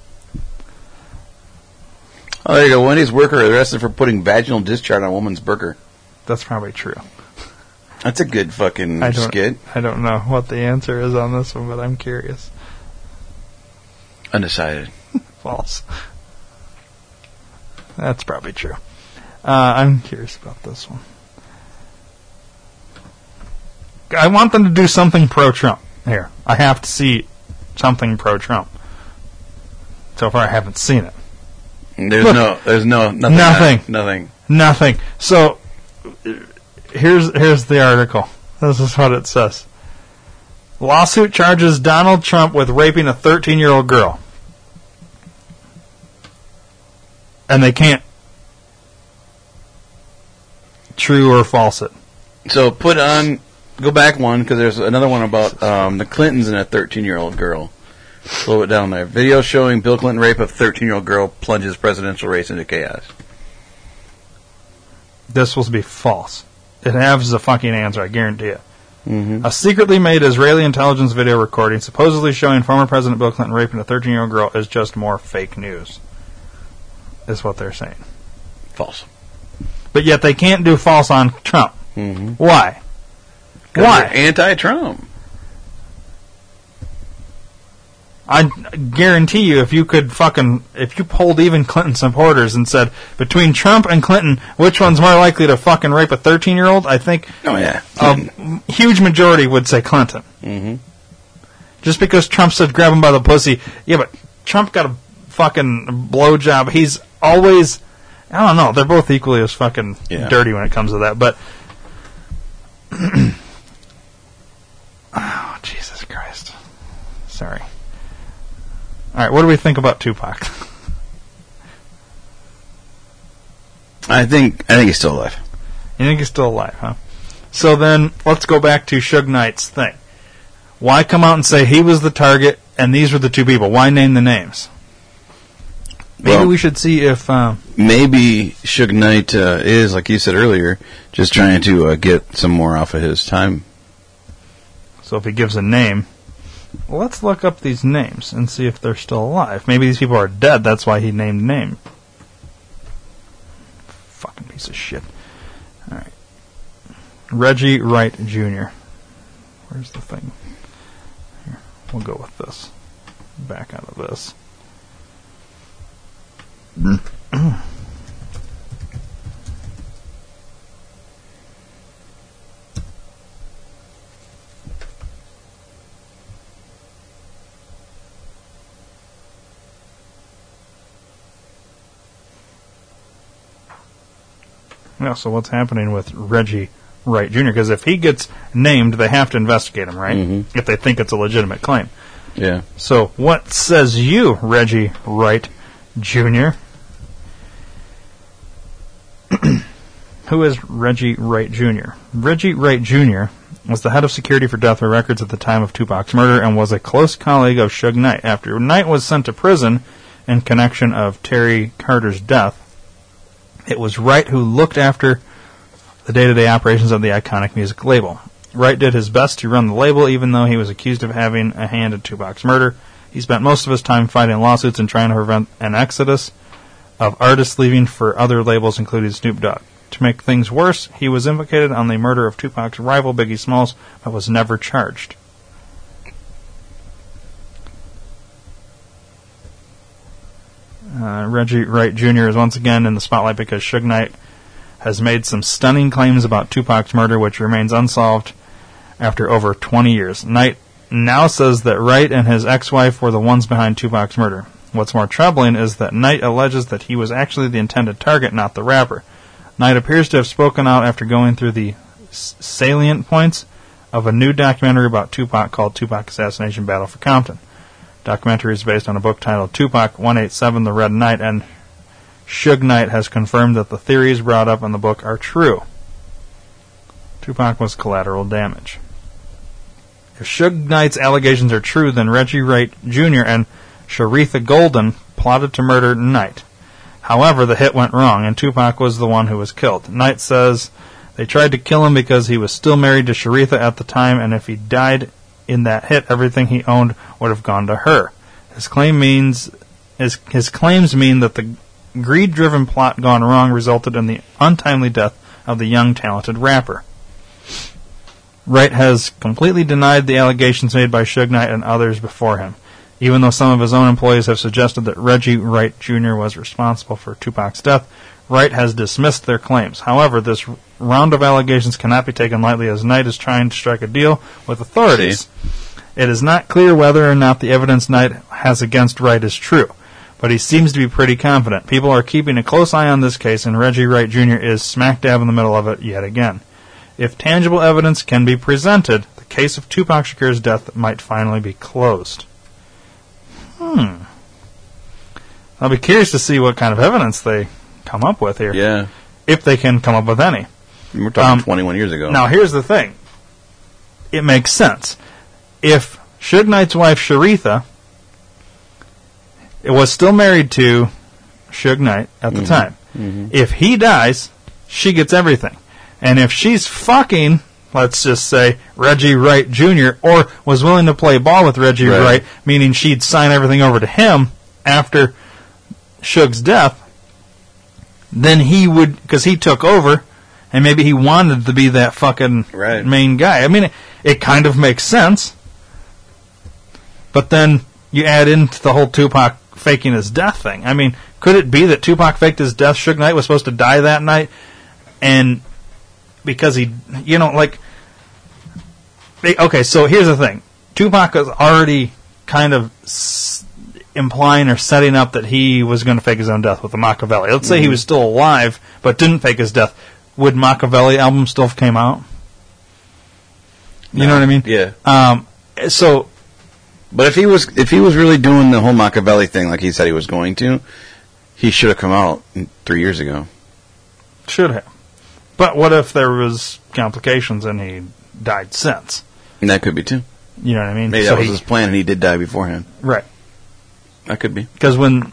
Oh, there you go. Wendy's worker arrested for putting vaginal discharge on a woman's burger. That's probably true. That's a good fucking I don't, skit. I don't know what the answer is on this one, but I'm curious. Undecided. False. That's probably true. Uh, I'm curious about this one. I want them to do something pro Trump here. I have to see something pro Trump. So far, I haven't seen it. There's Look. no. There's no nothing. Nothing. Nothing. Nothing. So here's here's the article. This is what it says. Lawsuit charges Donald Trump with raping a 13 year old girl. And they can't true or false it. So put on. Go back one because there's another one about um, the Clintons and a 13 year old girl. Slow it down there. Video showing Bill Clinton rape of 13 year old girl plunges presidential race into chaos. This was be false. It has a fucking answer, I guarantee it. Mm-hmm. A secretly made Israeli intelligence video recording supposedly showing former President Bill Clinton raping a 13 year old girl is just more fake news. Is what they're saying. False. But yet they can't do false on Trump. Mm-hmm. Why? Why? Anti Trump. I guarantee you, if you could fucking, if you polled even Clinton supporters and said between Trump and Clinton, which one's more likely to fucking rape a 13 year old? I think Oh yeah. a huge majority would say Clinton. Mm-hmm. Just because Trump said grab him by the pussy, yeah, but Trump got a fucking blowjob. He's always, I don't know, they're both equally as fucking Yeah. dirty when it comes to that. But, oh Jesus Christ, sorry. All right, what do we think about Tupac? I think I think he's still alive. You think he's still alive, huh? So then, let's go back to Suge Knight's thing. Why come out and say he was the target and these were the two people? Why name the names? Maybe Well- we should see if uh, Maybe Suge Knight uh, is, like you said earlier, just trying to uh, get some more off of his time. so if he gives a name. Let's look up these names and see if they're still alive. Maybe these people are dead. That's why he named name. Fucking piece of shit. All right, Reggie Wright Jr. Where's the thing? Here, we'll go with this. Back out of this. Yeah, so what's happening with Reggie Wright Jr.? Because if he gets named, they have to investigate him, right? Mhm. If they think it's a legitimate claim. Yeah. So, what says you, Reggie Wright Jr.? Who is Reggie Wright Jr.? Reggie Wright Jr. was the head of security for Death Row Records at the time of Tupac's murder and was a close colleague of Suge Knight. After Knight was sent to prison in connection of Terry Carter's death, it was Wright who looked after the day-to-day operations of the iconic music label. Wright did his best to run the label, even though he was accused of having a hand in Tupac's murder. He spent most of his time fighting lawsuits and trying to prevent an exodus of artists leaving for other labels, including Snoop Dogg. To make things worse, he was implicated on the murder of Tupac's rival Biggie Smalls, but was never charged. Uh, Reggie Wright Jr. is once again in the spotlight because Suge Knight has made some stunning claims about Tupac's murder, which remains unsolved after over 20 years. Knight now says that Wright and his ex-wife were the ones behind Tupac's murder. What's more troubling is that Knight alleges that he was actually the intended target, not the rapper. Knight appears to have spoken out after going through the salient points of a new documentary about Tupac called Tupac Assassination Battle for Compton. Documentary is based on a book titled Tupac 187 The Red Knight, and Suge Knight has confirmed that the theories brought up in the book are true. Tupac was collateral damage. If Suge Knight's allegations are true, then Reggie Wright Jr. and Sharitha Golden plotted to murder Knight. However, the hit went wrong, and Tupac was the one who was killed. Knight says they tried to kill him because he was still married to Sharitha at the time, and if he died in that hit, everything he owned would have gone to her. His claim means his his claims mean that the greed-driven plot gone wrong resulted in the untimely death of the young talented rapper. Wright has completely denied the allegations made by Suge Knight and others before him, even though some of his own employees have suggested that Reggie Wright Jr. was responsible for Tupac's death. Wright has dismissed their claims. However, this round of allegations cannot be taken lightly as Knight is trying to strike a deal with authorities. It is not clear whether or not the evidence Knight has against Wright is true, but he seems to be pretty confident. People are keeping a close eye on this case, and Reggie Wright Jr. is smack dab in the middle of it yet again. If tangible evidence can be presented, the case of Tupac Shakur's death might finally be closed. Hmm. I'll be curious to see what kind of evidence they come up with here. Yeah. If they can come up with any. We're talking Um, 21 years ago. Now, here's the thing. It makes sense. If Suge Knight's wife, Sharitha, was still married to Suge Knight at the Mhm. time, Mhm. if he dies, she gets everything. And if she's fucking, let's just say, Reggie Wright Jr., or was willing to play ball with Reggie Right. Wright, meaning she'd sign everything over to him after Suge's death, then he would, because he took over, and maybe he wanted to be that fucking main guy. I mean, it, it kind of makes sense. But then you add into the whole Tupac faking his death thing. I mean, could it be that Tupac faked his death? Suge Knight was supposed to die that night, and because he, you know, like, they- okay. So here's the thing: Tupac was already kind of implying or setting up that he was going to fake his own death with the Machiavelli. Let's say he Mhm. was still alive but didn't fake his death. Would Machiavelli album still have came out? You know what I mean? Yeah. Um, so, but if he was if he was really doing the whole Machiavelli thing like he said he was going to, he should have come out three years ago. Should have. But what if there was complications and he died since? And that could be too. You know what I mean? Maybe So that was he- his plan, and he did die beforehand. Right. That could be Because when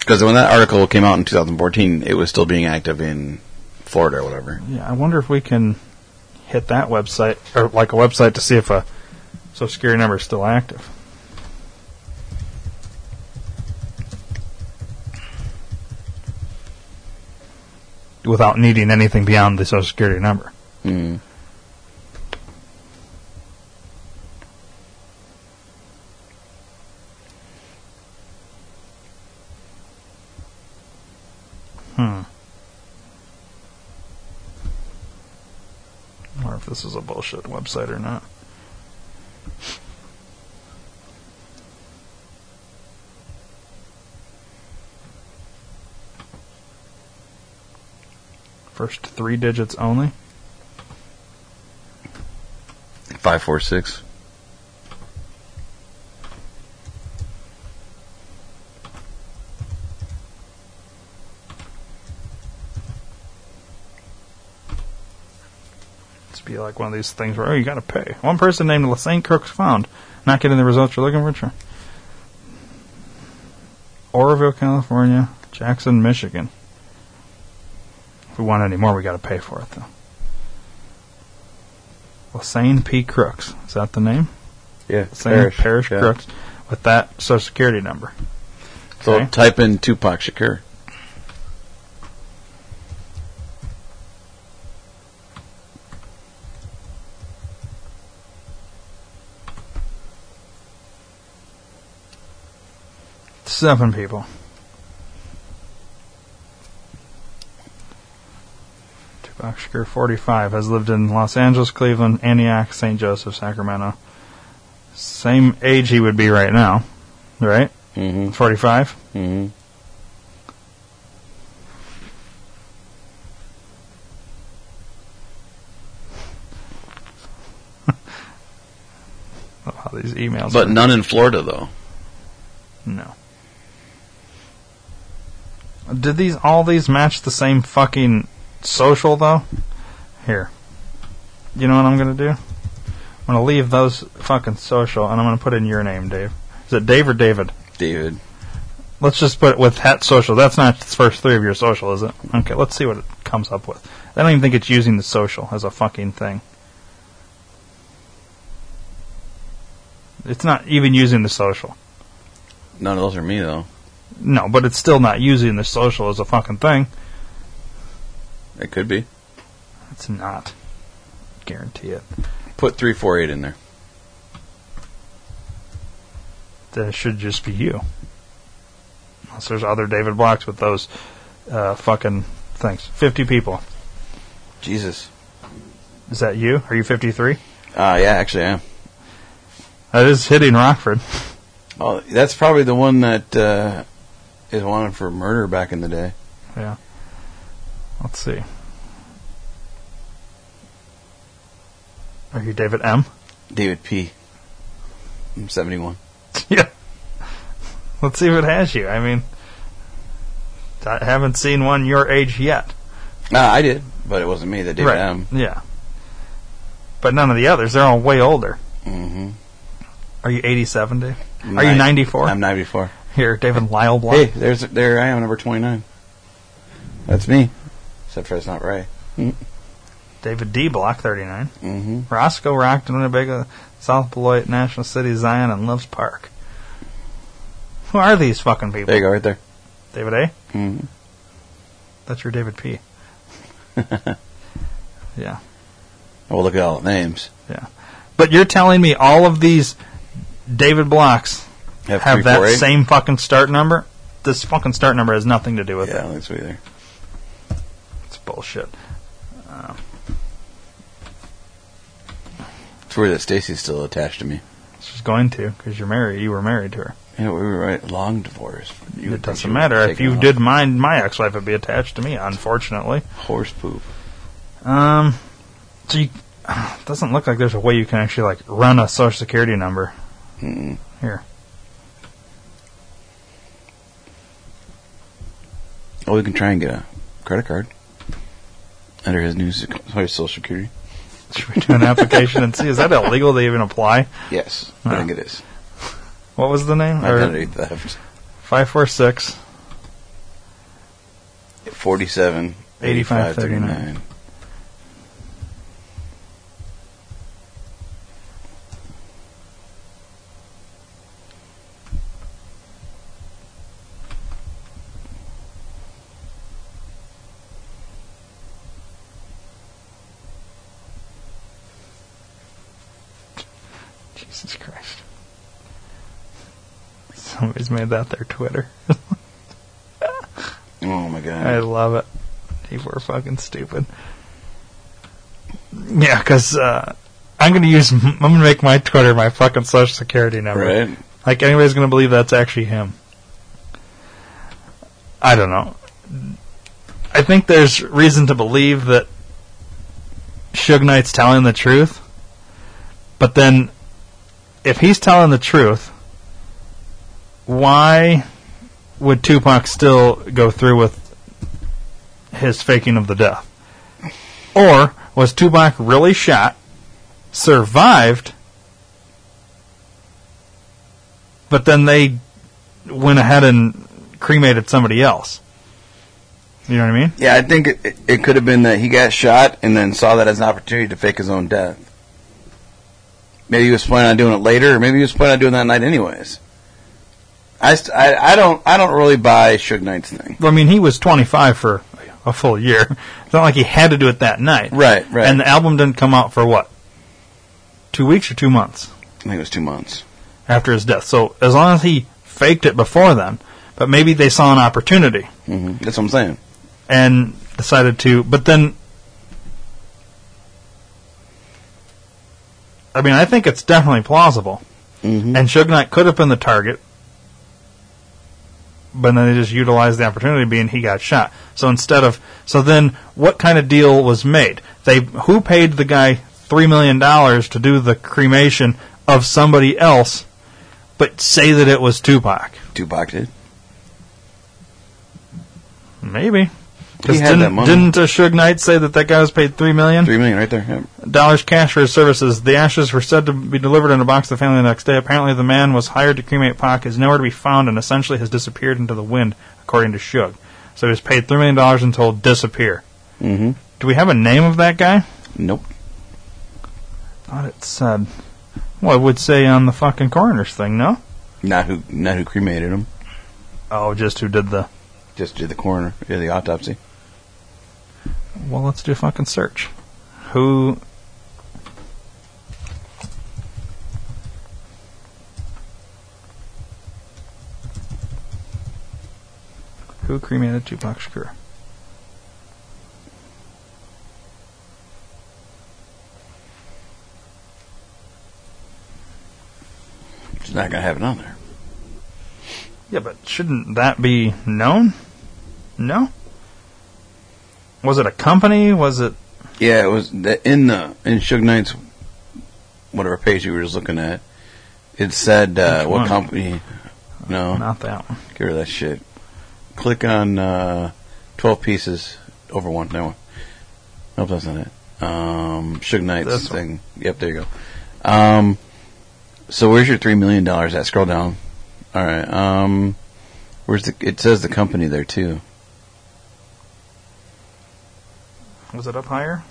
because when that article came out in 2014, it was still being active in Florida or whatever. yeah, I wonder if we can hit that website or like a website to see if a social security number is still active. Without needing anything beyond the social security number. Mm. Hmm. Or if this is a bullshit website or not. First three digits only. Five four six. Like one of these things where oh you got to pay. One person named Lesane Crooks found, not getting the results you're looking for. Sure. Oroville, California, Jackson, Michigan. If we want any more, we got to pay for it though. Lesane P. Crooks is that the name? Yeah, Lesane Parish, Parish, yeah. Crooks with that social security number. So Okay. type in Tupac Shakur. Seven people. Tupac Shakur, 45, has lived in Los Angeles, Cleveland, Antioch, St. Joseph, Sacramento. Same age he would be right now, right? Mm-hmm. 45? Mm-hmm. These emails. But none in Florida though. No. Did these all these match the same fucking social though? Here. You know what I'm gonna do? I'm gonna leave those fucking social and I'm gonna put in your name, Dave. Is it Dave or David? David. Let's just put it with hat social. That's not the first three of your social, is it? Okay, let's see what it comes up with. I don't even think it's using the social as a fucking thing. It's not even using the social. None of those are me though. No, but it's still not using the social as a fucking thing. It could be. It's not. Guarantee it. Put three four eight in there. Then it should just be you. Unless there's other David Blocks with those uh, fucking things. 50 people. Jesus. Is that you? Are you 53? Uh yeah, actually I am. That is hitting Rockford. Oh, that's probably the one that uh, is wanted for murder back in the day. Yeah. Let's see. Are you David M? David P. I'm 71. yeah. Let's see if it has you. I mean, I haven't seen one your age yet. Ah, I did, but it wasn't me that David right. M. Yeah. But none of the others. They're all way older. Mm-hmm. Are you 87, Dave? Are you 94? I'm 94. Here, David Lyle Block. Hey, there's there I am, number 29. That's me. Except for it's not Ray. Mm. David D. Block, 39. Mm-hmm. Roscoe Rockton, Winnebago, South Beloit, National City, Zion, and Loves Park. Who are these fucking people? There you go, right there. David A? Mm-hmm. That's your David P. yeah. Well, look at all the names. Yeah. But you're telling me all of these David Blocks Have have that 348? same fucking start number. This fucking start number has nothing to do with Yeah, it. don't either. It's bullshit. Uh, It's weird that Stacy's still attached to me. she's going to because you're married. You were married to her. Yeah, we were right. Long divorce. You it doesn't matter. If you did mine, my ex-wife would be attached to me. Unfortunately. horse poop. Um, so you, doesn't look like there's a way you can actually like run a social security number. Mm-mm. Here, Oh, we can try and get a credit card under his new social security. should we do an application and see? Is that illegal to even apply? Yes, I think it is. What was the name? Identity theft. Five four six. Forty-seven. 85, 39. Somebody's made that their Twitter. Oh my god. I love it. People are fucking stupid. Yeah, because uh, I'm going to use. I'm to make my Twitter my fucking social security number. Right. Like anybody's going to believe that's actually him. I don't know. I think there's reason to believe that Suge Knight's telling the truth. But then, if he's telling the truth, why would Tupac still go through with his faking of the death? Or was Tupac really shot, survived, but then they went ahead and cremated somebody else? You know what I mean? Yeah, I think it, it, could have been that he got shot and then saw that as an opportunity to fake his own death. Maybe he was planning on doing it later, or maybe he was planning on doing that night anyways. I, st- I, I don't I don't really buy Suge Knight's thing. I mean, he was 25 for a full year. It's not like he had to do it that night. Right, right. And the album didn't come out for what? Two weeks or two months I think it was two months. after his death. So as long as he faked it before then, but maybe they saw an opportunity hmm That's what I'm saying. and decided to. But then, I mean, I think it's definitely plausible. Mm-hmm. And Suge Knight could have been the target, but then they just utilized the opportunity being he got shot. So instead of so then what kind of deal was made? They who paid the guy three million dollars to do the cremation of somebody else, but say that it was Tupac? Tupac did. Maybe. Had didn't, didn't uh, Suge Knight say that that guy was paid three million? Three million right there. Yeah. dollars cash for his services. The ashes were said to be delivered in a box to the family the next day. Apparently, the man was hired to cremate Pac is nowhere to be found and essentially has disappeared into the wind, according to Suge. So he was paid three million dollars and told disappear. Mm-hmm. Do we have a name of that guy? Nope. Thought it said. Well, it would say on the fucking coroner's thing, no? Not who not who cremated him. Oh, just who did the. Just did the coroner. Yeah, the autopsy. Well, let's do a fucking search. Who. Who cremated Tupac Shakur? She's not gonna have it on there. Yeah, but shouldn't that be known? No? Was it a company? Was it. Yeah, it was the, in the in Suge Knight's whatever page you were just looking at. It said uh, what one? company. No, Not that one. Get rid of that shit. Click on uh, twelve pieces over one. That one. Nope, that's not it. Um, Suge Knight's This one. thing. Yep, there you go. Um, so where's your three million dollars? At scroll down. All right. Um, where's the? It says the company there too. Was it up higher?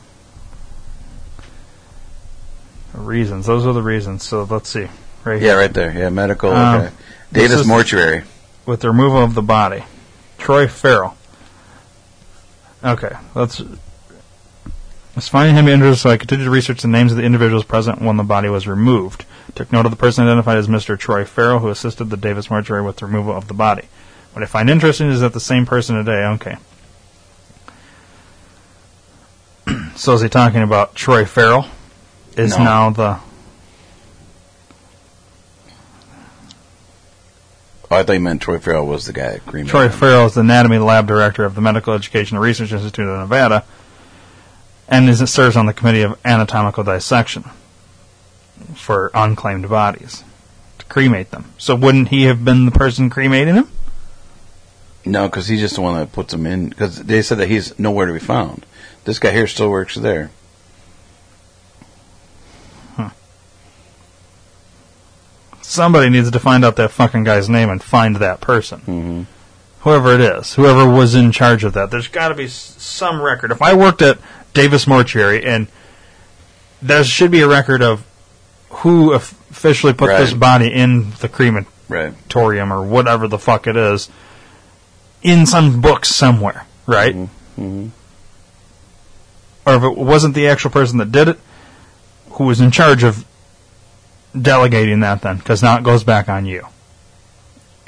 Reasons. Those are the reasons. So let's see. Right Yeah, right there. Yeah, medical. Um, okay. Davis Mortuary. With the removal of the body. Troy Farrell. Okay, let's. Was finding him interesting, so I continued to research the names of the individuals present when the body was removed. Took note of the person identified as Mr. Troy Farrell, who assisted the Davis mortuary with the removal of the body. What I find interesting is that the same person today. Okay. so is he talking about Troy Farrell? Is No. now the Oh, I thought you meant Troy Farrell was the guy at Green Troy. Farrell is the anatomy lab director of the Medical Education and Research Institute of Nevada, and is serves on the committee of anatomical dissection for unclaimed bodies to cremate them. So wouldn't he have been the person cremating him? No, because he's just the one that puts them in. Because they said that he's nowhere to be found. This guy here still works there. Somebody needs to find out that fucking guy's name and find that person. Mm-hmm. Whoever it is, whoever was in charge of that. There's got to be s- some record. If I worked at Davis Mortuary and there should be a record of who officially put this body in the crematorium or whatever the fuck it is in some books somewhere, right? Mm-hmm. Or if it wasn't the actual person that did it, who was in charge of delegating that then? Because now it goes back on you.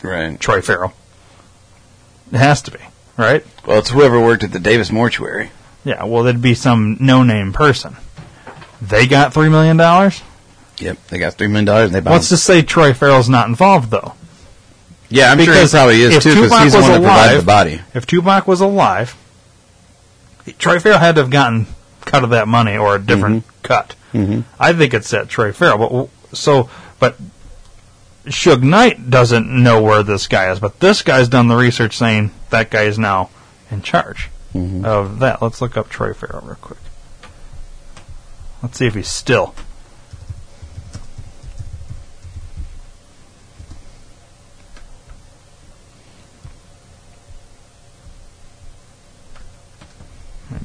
Right. Troy Farrell. It has to be, right? Well, it's whoever worked at the Davis mortuary. Yeah, well, there'd be some no name person. They got $3 million? Yep, they got three million dollars. and They. Let's just say Troy Farrell's not involved, though. yeah, I'm sure he probably is too, because he's the one that provided the body. If Tupac was alive, Troy Farrell had to have gotten cut of that money or a different cut. Mm-hmm. I think it's at Troy Farrell. But so, but Suge Knight doesn't know where this guy is, but this guy's done the research saying that guy is now in charge Mm-hmm. of that. Let's look up Troy Farrell real quick. Let's see if he's still.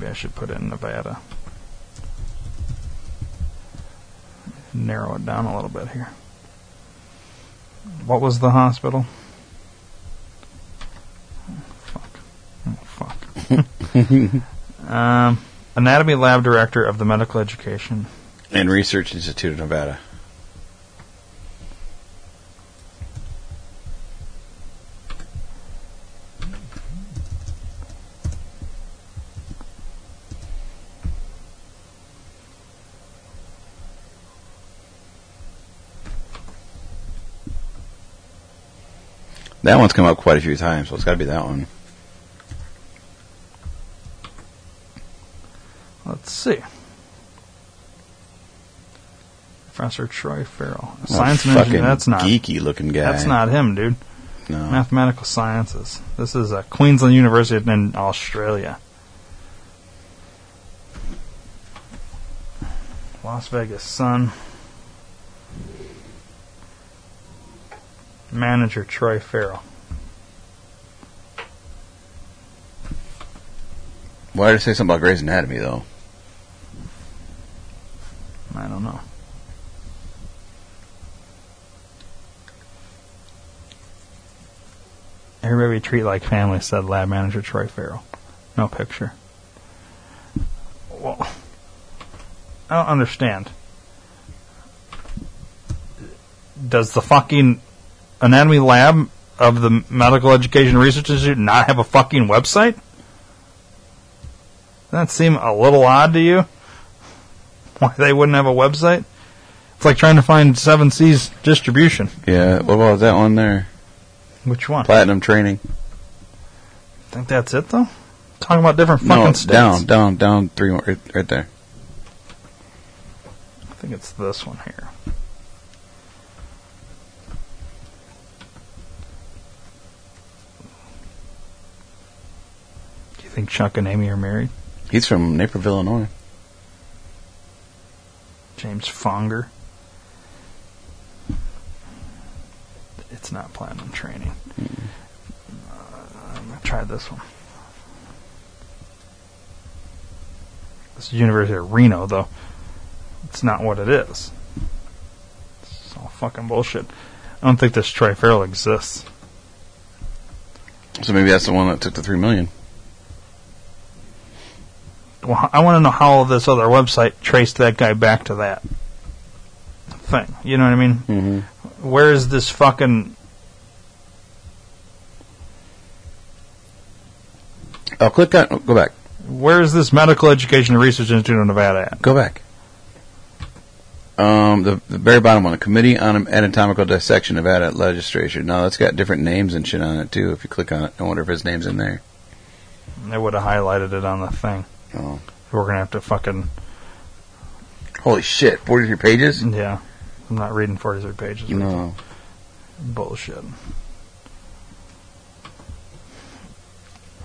Maybe I should put in Nevada. Narrow it down a little bit here. What was the hospital? Oh, fuck. Oh, fuck. um, anatomy lab director of the medical education. And Research Institute of Nevada. That one's come up quite a few times, so it's got to be that one. Let's see. Professor Troy Farrell. Oh, Science and engineering. That's not geeky looking guy. That's not him, dude. No. Mathematical sciences. This is uh, Queensland University in Australia. Las Vegas Sun. Manager Troy Farrell. Why did it say something about Grey's Anatomy though? I don't know. Everybody we treat like family, said lab manager Troy Farrell. No picture. Well, I don't understand. Does the fucking anatomy lab of the Medical Education Research Institute not have a fucking website? Doesn't that seem a little odd to you? Why they wouldn't have a website? It's like trying to find Seven Seas distribution. Yeah, what about that one there? Which one? Platinum training. think that's it though. Talking about different fucking No, states. down, down, down, three more, right, right there. I think it's this one here. Think Chuck and Amy are married? He's from Naperville, Illinois. James Fonger. It's not platinum training. Uh, I'm gonna try this one. This is University of Reno, though. It's not what it is. It's all fucking bullshit. I don't think this Farrell exists. So maybe that's the one that took the three million. Well, I want to know how this other website traced that guy back to that thing. You know what I mean? Mm-hmm. Where is this fucking? Oh, click on. Go back. Where is this Medical Education and Research Institute of Nevada at? Go back. Um, the, the very bottom one, the Committee on Anatomical Dissection of Nevada Legislature. No, that's got different names and shit on it too. If you click on it, I wonder if his name's in there. They would have highlighted it on the thing. Oh. We're gonna have to fucking. Holy shit! Forty-three pages. Yeah, I'm not reading 43 pages. No. Bullshit.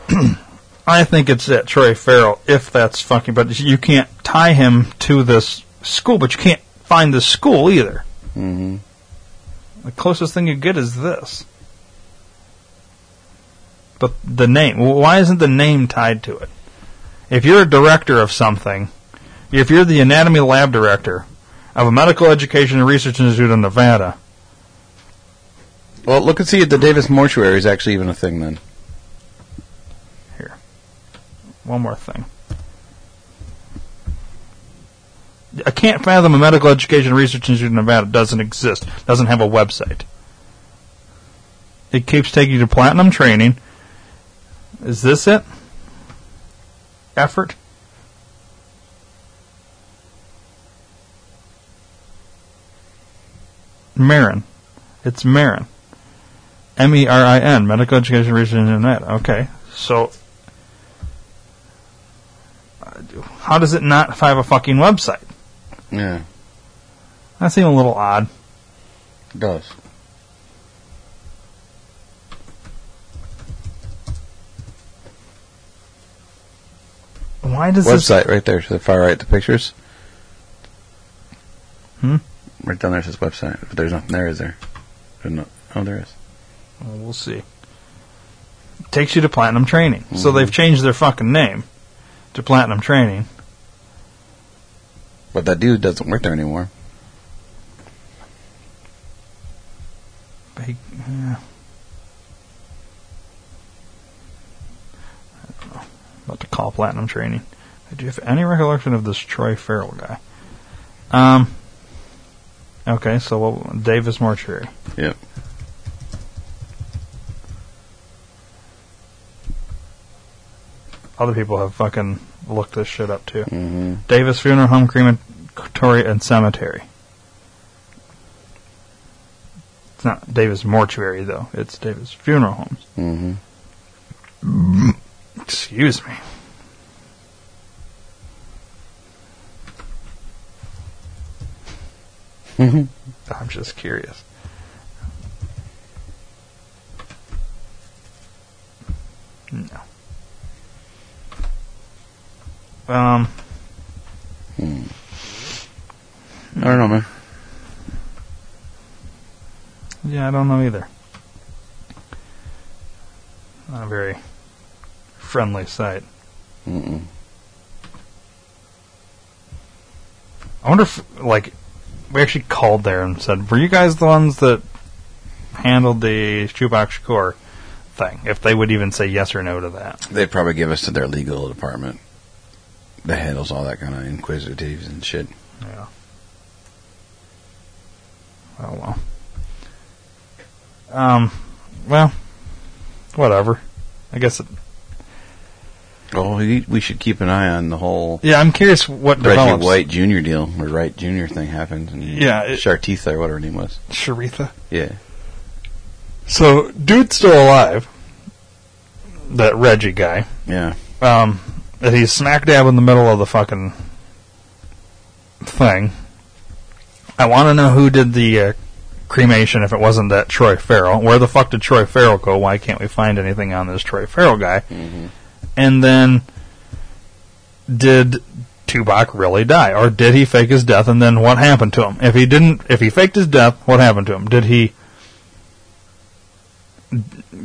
I think it's that Troy Farrell, if that's fucking. But you can't tie him to this school, but you can't find the school either. Mm-hmm. The closest thing you get is this. But the name, why isn't the name tied to it? If you're a director of something, if you're the anatomy lab director of a medical education and research institute in Nevada, Well, look and see if the Davis Mortuary is actually even a thing then. Here. One more thing. I can't fathom a medical education and research institute in Nevada doesn't exist, doesn't have a website. It keeps taking you to platinum training. Is this it? Effort? Marin. It's Marin. M E R I N, Medical Education Research in Nevada. Okay. So, how does it not have a fucking website? Yeah, That seems a little odd. it does. Why does this? Website right there to the far right, the pictures. Hmm? Right down there says website, but there's nothing there, is there? There's no, oh, there is. Well, we'll see. Takes you to Platinum Training. Mm-hmm. So they've changed their fucking name to Platinum Training. But that dude doesn't work there anymore. But he, yeah. I don't know. About to call Platinum Training. Do you have any recollection of this Troy Farrell guy? Um. Okay, so what, Davis Mortuary. Yep. Other people have fucking looked this shit up too. Mm-hmm. Davis Funeral Home, Crematory, and Cemetery. It's not Davis Mortuary though. It's Davis Funeral Homes. Mm-hmm. Excuse me. I'm just curious. No. Um. Hmm. I don't know, man. Yeah, I don't know either. Not a very friendly site. Mm-mm. I wonder if, like, we actually called there and said, "Were you guys the ones that handled the Tupac Shakur thing?" If they would even say yes or no to that. They'd probably give us to their legal department that handles all that kind of inquisitives and shit. Yeah. Oh well. Um. Well. Whatever. I guess. It, Oh, we, we should keep an eye on the whole yeah, I'm curious what Reggie develops. White Jr. deal, or Wright Jr. thing happened. And Yeah, it- Shartitha, or whatever her name was. Sharitha. Yeah. So, dude's still alive. That Reggie guy. Yeah. Um, that he's smack dab in the middle of the fucking thing. I want to know who did the uh, cremation if it wasn't that Troy Farrell. Where the fuck did Troy Farrell go? Why can't we find anything on this Troy Farrell guy? And then, did Tupac really die, or did he fake his death? And then what happened to him? If he didn't, if he faked his death, what happened to him? Did he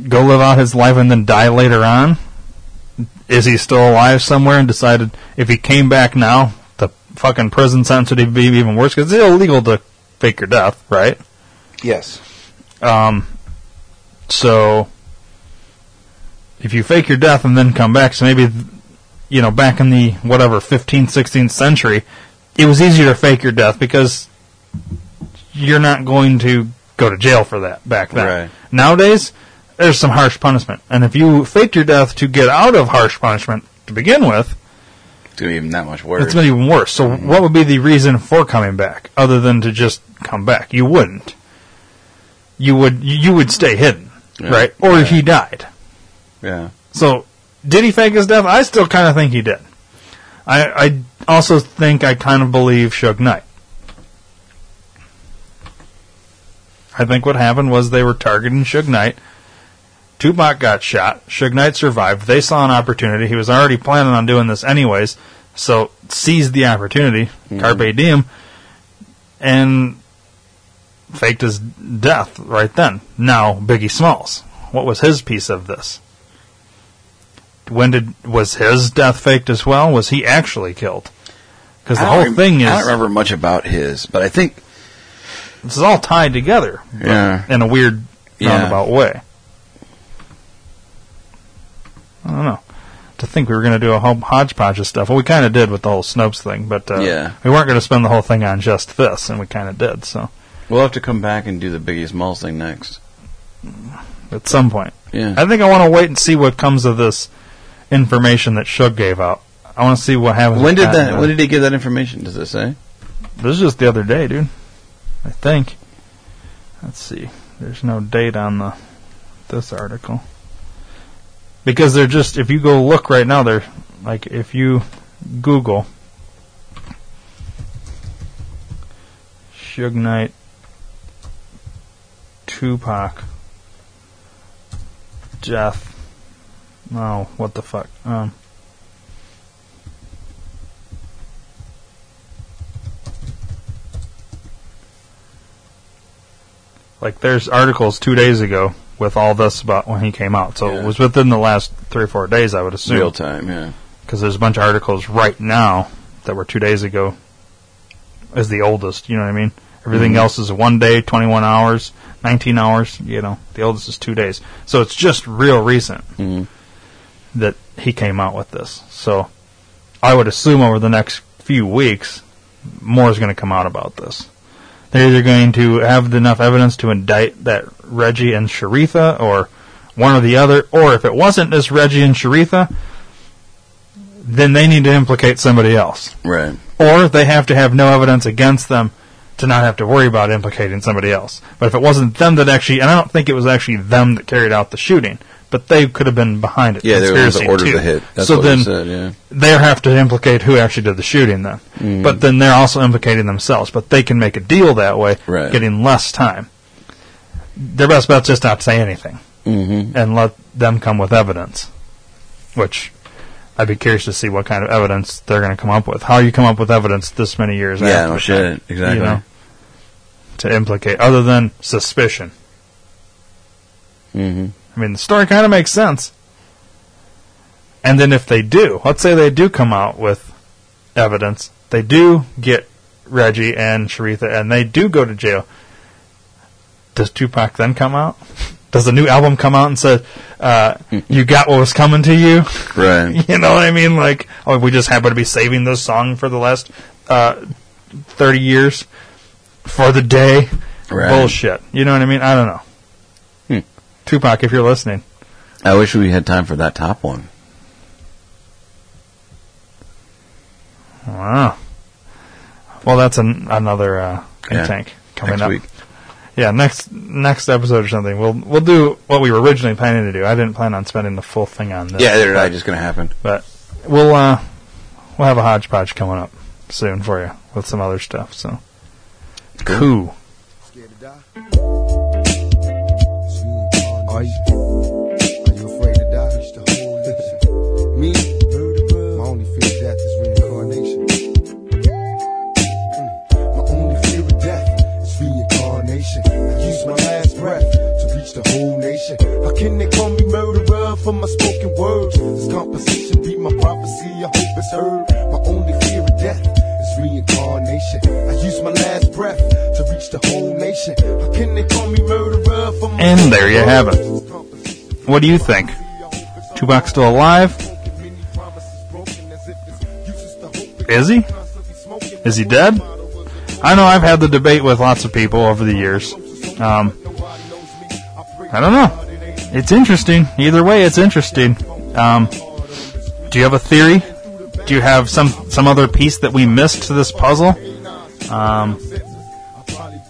go live out his life and then die later on? Is he still alive somewhere and decided if he came back now, the fucking prison sentence would be even worse? Because it's illegal to fake your death, right? Yes. Um, so if you fake your death and then come back, so maybe you know, back in the whatever 15th, 16th century, it was easier to fake your death because you're not going to go to jail for that back then. Right. Nowadays, there's some harsh punishment, and if you fake your death to get out of harsh punishment to begin with, It's gonna be even that much worse. it's going to be even worse. So, mm-hmm. what would be the reason for coming back, other than to just come back? You wouldn't. You would. You would stay hidden, Yeah. right? Or he died. Yeah. So, did he fake his death? I still kind of think he did. I, I also think I kind of believe Suge Knight. I think what happened was they were targeting Suge Knight. Tupac got shot. Suge Knight survived. They saw an opportunity. He was already planning on doing this anyways, so seized the opportunity, mm-hmm. carpe diem, and faked his death right then. Now, Biggie Smalls. What was his piece of this? When did was his death faked as well? Was he actually killed? Because the whole rem- thing is I don't remember much about his, but I think this is all tied together Yeah. in a weird Yeah. roundabout way. I don't know. To think we were going to do a whole hodgepodge of stuff. Well, we kind of did with the whole Snopes thing, but uh, Yeah. we weren't going to spend the whole thing on just this, and we kind of did. So we'll have to come back and do the Biggie Smalls thing next. at some point, Yeah. I think I want to wait and see what comes of this information that Suge gave out. I want to see what happens. When did that? When did he give that information? Does it say? This is just the other day, dude. I think. Let's see. There's no date on the this article. Because they're just if you go look right now, they're like if you Google Suge Knight Tupac Jeff Oh, what the fuck? Um like there's articles two days ago with all this about when he came out. So it was within the last three or four days, I would assume. Real time, yeah. Because there's a bunch of articles right now that were two days ago as the oldest. You know what I mean? Everything Mhm. else is one day, 21 hours, 19 hours. You know, the oldest is two days. So it's just real recent Mhm. That he came out with this. So I would assume over the next few weeks, more is going to come out about this. They're either going to have enough evidence to indict that Reggie and Sharitha, or one or the other, or if it wasn't this Reggie and Sharitha, then they need to implicate somebody else. Right. Or they have to have no evidence against them to not have to worry about implicating somebody else. But if it wasn't them that actually, and I don't think it was actually them that carried out the shooting, but they could have been behind it. Yeah, they were the ones that conspiracy ordered too. the hit. That's so what then they said, yeah. they have to implicate who actually did the shooting then. Mm. But then they're also implicating themselves. But they can make a deal that way, Right. getting less time. Their best bet's just not to say anything Mm-hmm. and let them come with evidence. Which I'd be curious to see what kind of evidence they're going to come up with. How you come up with evidence this many years Yeah, after no shit. Exactly. You know, to implicate, other than suspicion. Mm-hmm. I mean, the story kind of makes sense. And then if they do, let's say they do come out with evidence, they do get Reggie and Sharitha, and they do go to jail. Does Tupac then come out? Does the new album come out and say, uh, "You got what was coming to you"? Right. You know what I mean? Like, oh, we just happen to be saving this song for the last uh, thirty years for the day. Right. Bullshit. You know what I mean? I don't know. Tupac, if you're listening, I wish we had time for that top one. Wow. Well, that's an, another uh, think Yeah. tank coming Next up. week. Yeah, next next episode or something. We'll we'll do what we were originally planning to do. I didn't plan on spending the full thing on this. Yeah, neither did I. Just gonna happen. But we'll uh, we'll have a hodgepodge coming up soon for you with some other stuff. So cool. Are you, are you afraid to die? Me? My only fear of death is reincarnation. Mm. My only fear of death is reincarnation. I use my last breath to reach the whole nation. How can they call me murderer for my spoken words? This composition be my prophecy, I hope it's heard. My only fear of death is reincarnation. I use my last breath to reach the whole nation. How can they call me murderer for my And there you have it. What do you think? Tupac still alive? Is he? Is he dead? I know I've had the debate with lots of people over the years. Um, I don't know. It's interesting. Either way, it's interesting. Um, do you have a theory? Do you have some some other piece that we missed to this puzzle? Um,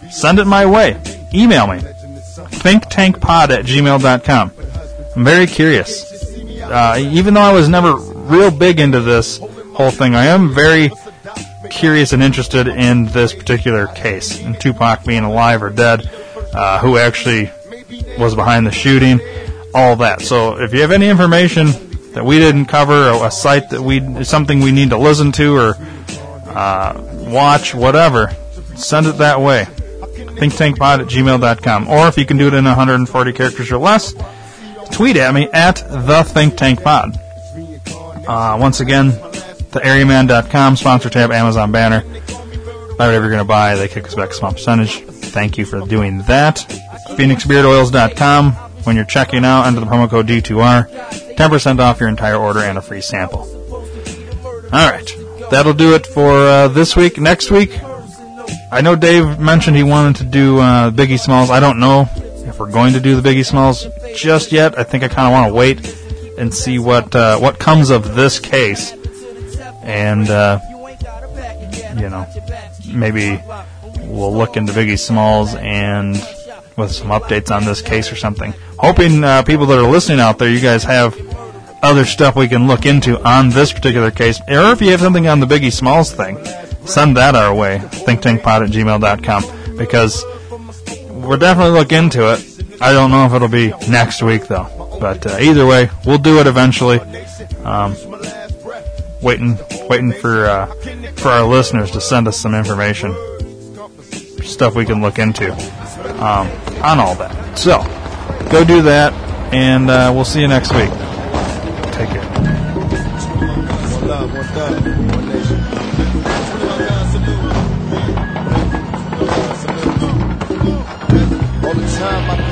send it my way. Email me. ThinkTankPod at gmail.com. I'm very curious. Uh, even though I was never real big into this whole thing, I am very curious and interested in this particular case, and Tupac being alive or dead, uh, who actually was behind the shooting, all that. So if you have any information that we didn't cover, or a site that we, something we need to listen to or uh, watch, whatever, send it that way. ThinkTankPod at gmail.com. Or if you can do it in 140 characters or less, tweet at me at the Think Tank Pod. Uh, once again, the areaman.com sponsor tab, Amazon banner. Buy whatever you're going to buy. They kick us back a small percentage. Thank you for doing that. PhoenixBeardOils.com. When you're checking out, enter the promo code D2R. 10% off your entire order and a free sample. All right. That'll do it for uh, this week. Next week, I know Dave mentioned he wanted to do uh, Biggie Smalls. I don't know if we're going to do the Biggie Smalls just yet. I think I kind of want to wait and see what uh, what comes of this case, and uh, you know, maybe we'll look into Biggie Smalls and with some updates on this case or something. Hoping uh, people that are listening out there, you guys have other stuff we can look into on this particular case, or if you have something on the Biggie Smalls thing, send that our way. ThinkTankPod at gmail.com because we'll definitely look into it. I don't know if it'll be next week though, but uh, either way, we'll do it eventually. Um, waiting, waiting for uh, for our listeners to send us some information, stuff we can look into um, on all that. So, go do that, and uh, we'll see you next week. Take care. All the time I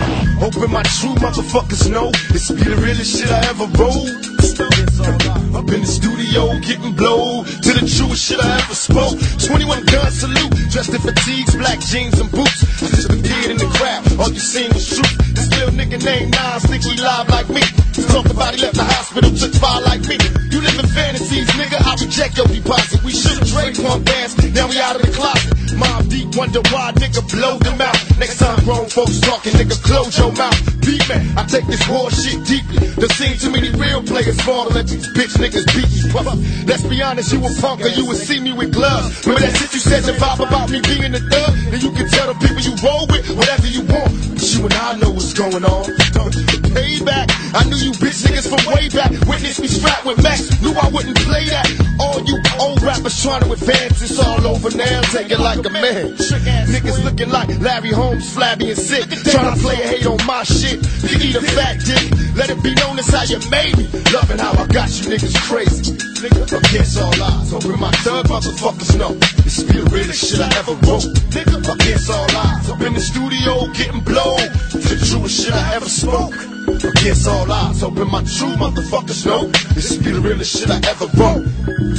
hoping my true motherfuckers know this be the realest shit I ever wrote. Up in the studio getting blowed to the truest shit I ever spoke. 21 gun salute, dressed in fatigues, black jeans and boots. Just a kid in the crowd, all you seen was truth. This little nigga named Nas think he live like me. He talk about he left the hospital, took fire like me. You live in fantasies, nigga. I reject your deposit. We should Dre pump bands, now we out of the closet. Mobb Deep, wonder why nigga blow them out. Next time grown folks talking, nigga, close your mouth. Take this war shit deeply. There seem too many real players fall to let these bitch niggas beat me. Brother, let's be honest, you a punk or you would see me with gloves. Remember that shit you said to Bob about me being a thug? And you can tell the people you roll with whatever you want. But you and I know what's going on. Payback, I knew you bitch niggas from way back. Witness me strapped with Max, knew I wouldn't play that. All you old rappers trying to advance, it's all over now. Take it like a man. Niggas looking like Larry Holmes, flabby and sick. Trying to play a hate on my shit. You eat a fat dick. Let it be known as how you made me. Loving how I got you niggas crazy. Nigga, against all odds. Open my thug motherfuckers know. This be the realest shit I ever wrote. Nigga, against all odds. Up in the studio getting blown. The truest shit I ever spoke. Against all odds. Open my true motherfuckers know. This be the realest shit I ever wrote.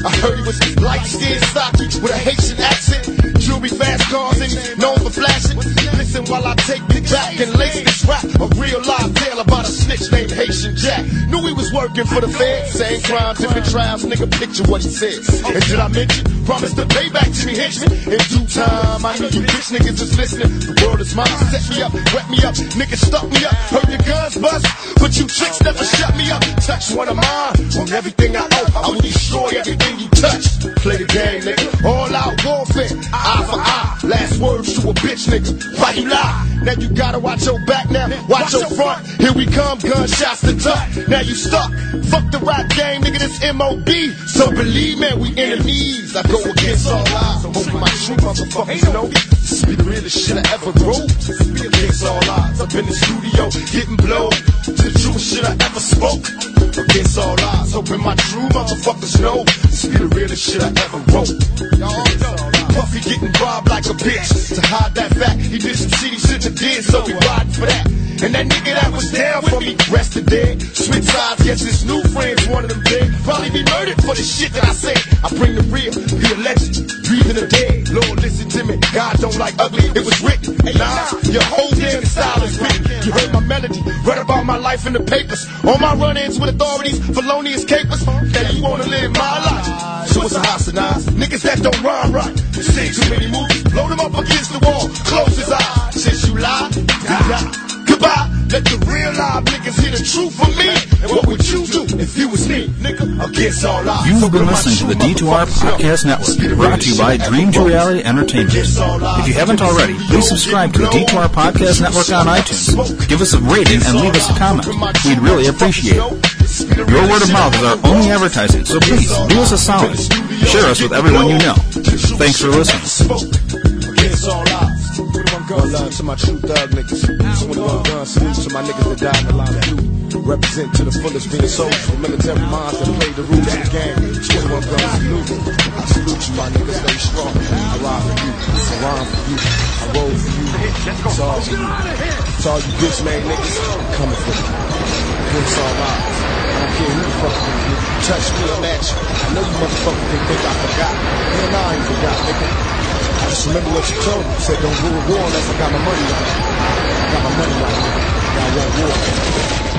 I heard he was light skinned stocky with a Haitian accent. Jewelry, fast cars, and known for flashing. Listen while I take it back and lace this rap. A real live tale about a snitch named Haitian Jack. Knew he was working for the feds. Same crime, different trials. Nigga, picture what he said. And did I mention? Promise to pay back to Jimmy Henchman. In due time, I knew you bitch niggas is listening. The world is mine. Set me up, wet me up. Niggas stuck me up. Heard your guns bust. But you tricks never shut me up. Touch one of mine. On everything I owe, I will destroy everything you touch. Play the game, nigga. All out warfare. Eye for eye. Last words to a bitch, nigga. Why you lie? Now you gotta watch your back now. Watch your front. Here we come, gunshots to duck. Now you stuck. Fuck the rap game, nigga. This MOB. So believe me, we enemies. I go against all odds. Hope my true motherfuckers know. This be the realest shit I ever wrote. Against all odds. Up in the studio, getting blown. The truest shit I ever spoke. Against all odds. Hoping my true motherfuckers know. This be the realest shit I ever wrote. Puffy getting robbed like a bitch. To hide that fact, he did some shit he shouldn't did, so we riding for that. And that nigga that was down for me, rested dead. Switch sides, guess his new friends wanted him dead. Probably be murdered for the shit that I said. I bring the real, be a legend, breathing the dead. Lord, listen to me, God don't like ugly, it was written. Nah, your whole damn style is written. You heard my melody, read about my life in the papers. All my run-ins with authorities, felonious capers. Now you wanna live my life. So it's a hostilize. Niggas that don't rhyme right. Seen too many movies, load them up against the wall, close his eyes. Since you lie, die. Goodbye. Let the real live niggas hear the truth from me. And what would you do if you was me, nigga? Against all odds. You have been listening to the D2R Podcast Network, brought to you by Dream to Reality Entertainment. If you haven't already, please subscribe to the D2R Podcast Network on iTunes. Give us a rating and leave us a comment. We'd really appreciate it. Your word of mouth is our only advertising, so please do us a solid. Share us with everyone you know. Thanks for listening. 21 love to my true thug niggas. 21 guns salute to my niggas that died in the line of. Represent to the fullest being soldiers military minds that play the rules of the game. 21 guns salute. I salute you, my niggas. Stay strong. I ride for you. I rhyme for you. I roll for you. It's all for you. It's all you bitch made niggas. I'm coming for you. Against all odds. I don't care who the fuck you touch me, I'm at you. I know you motherfuckers think I forgot. Man, I ain't forgot, nigga. Just remember what you told me. You said don't rule war unless I got my money right. I got my money right. I want war.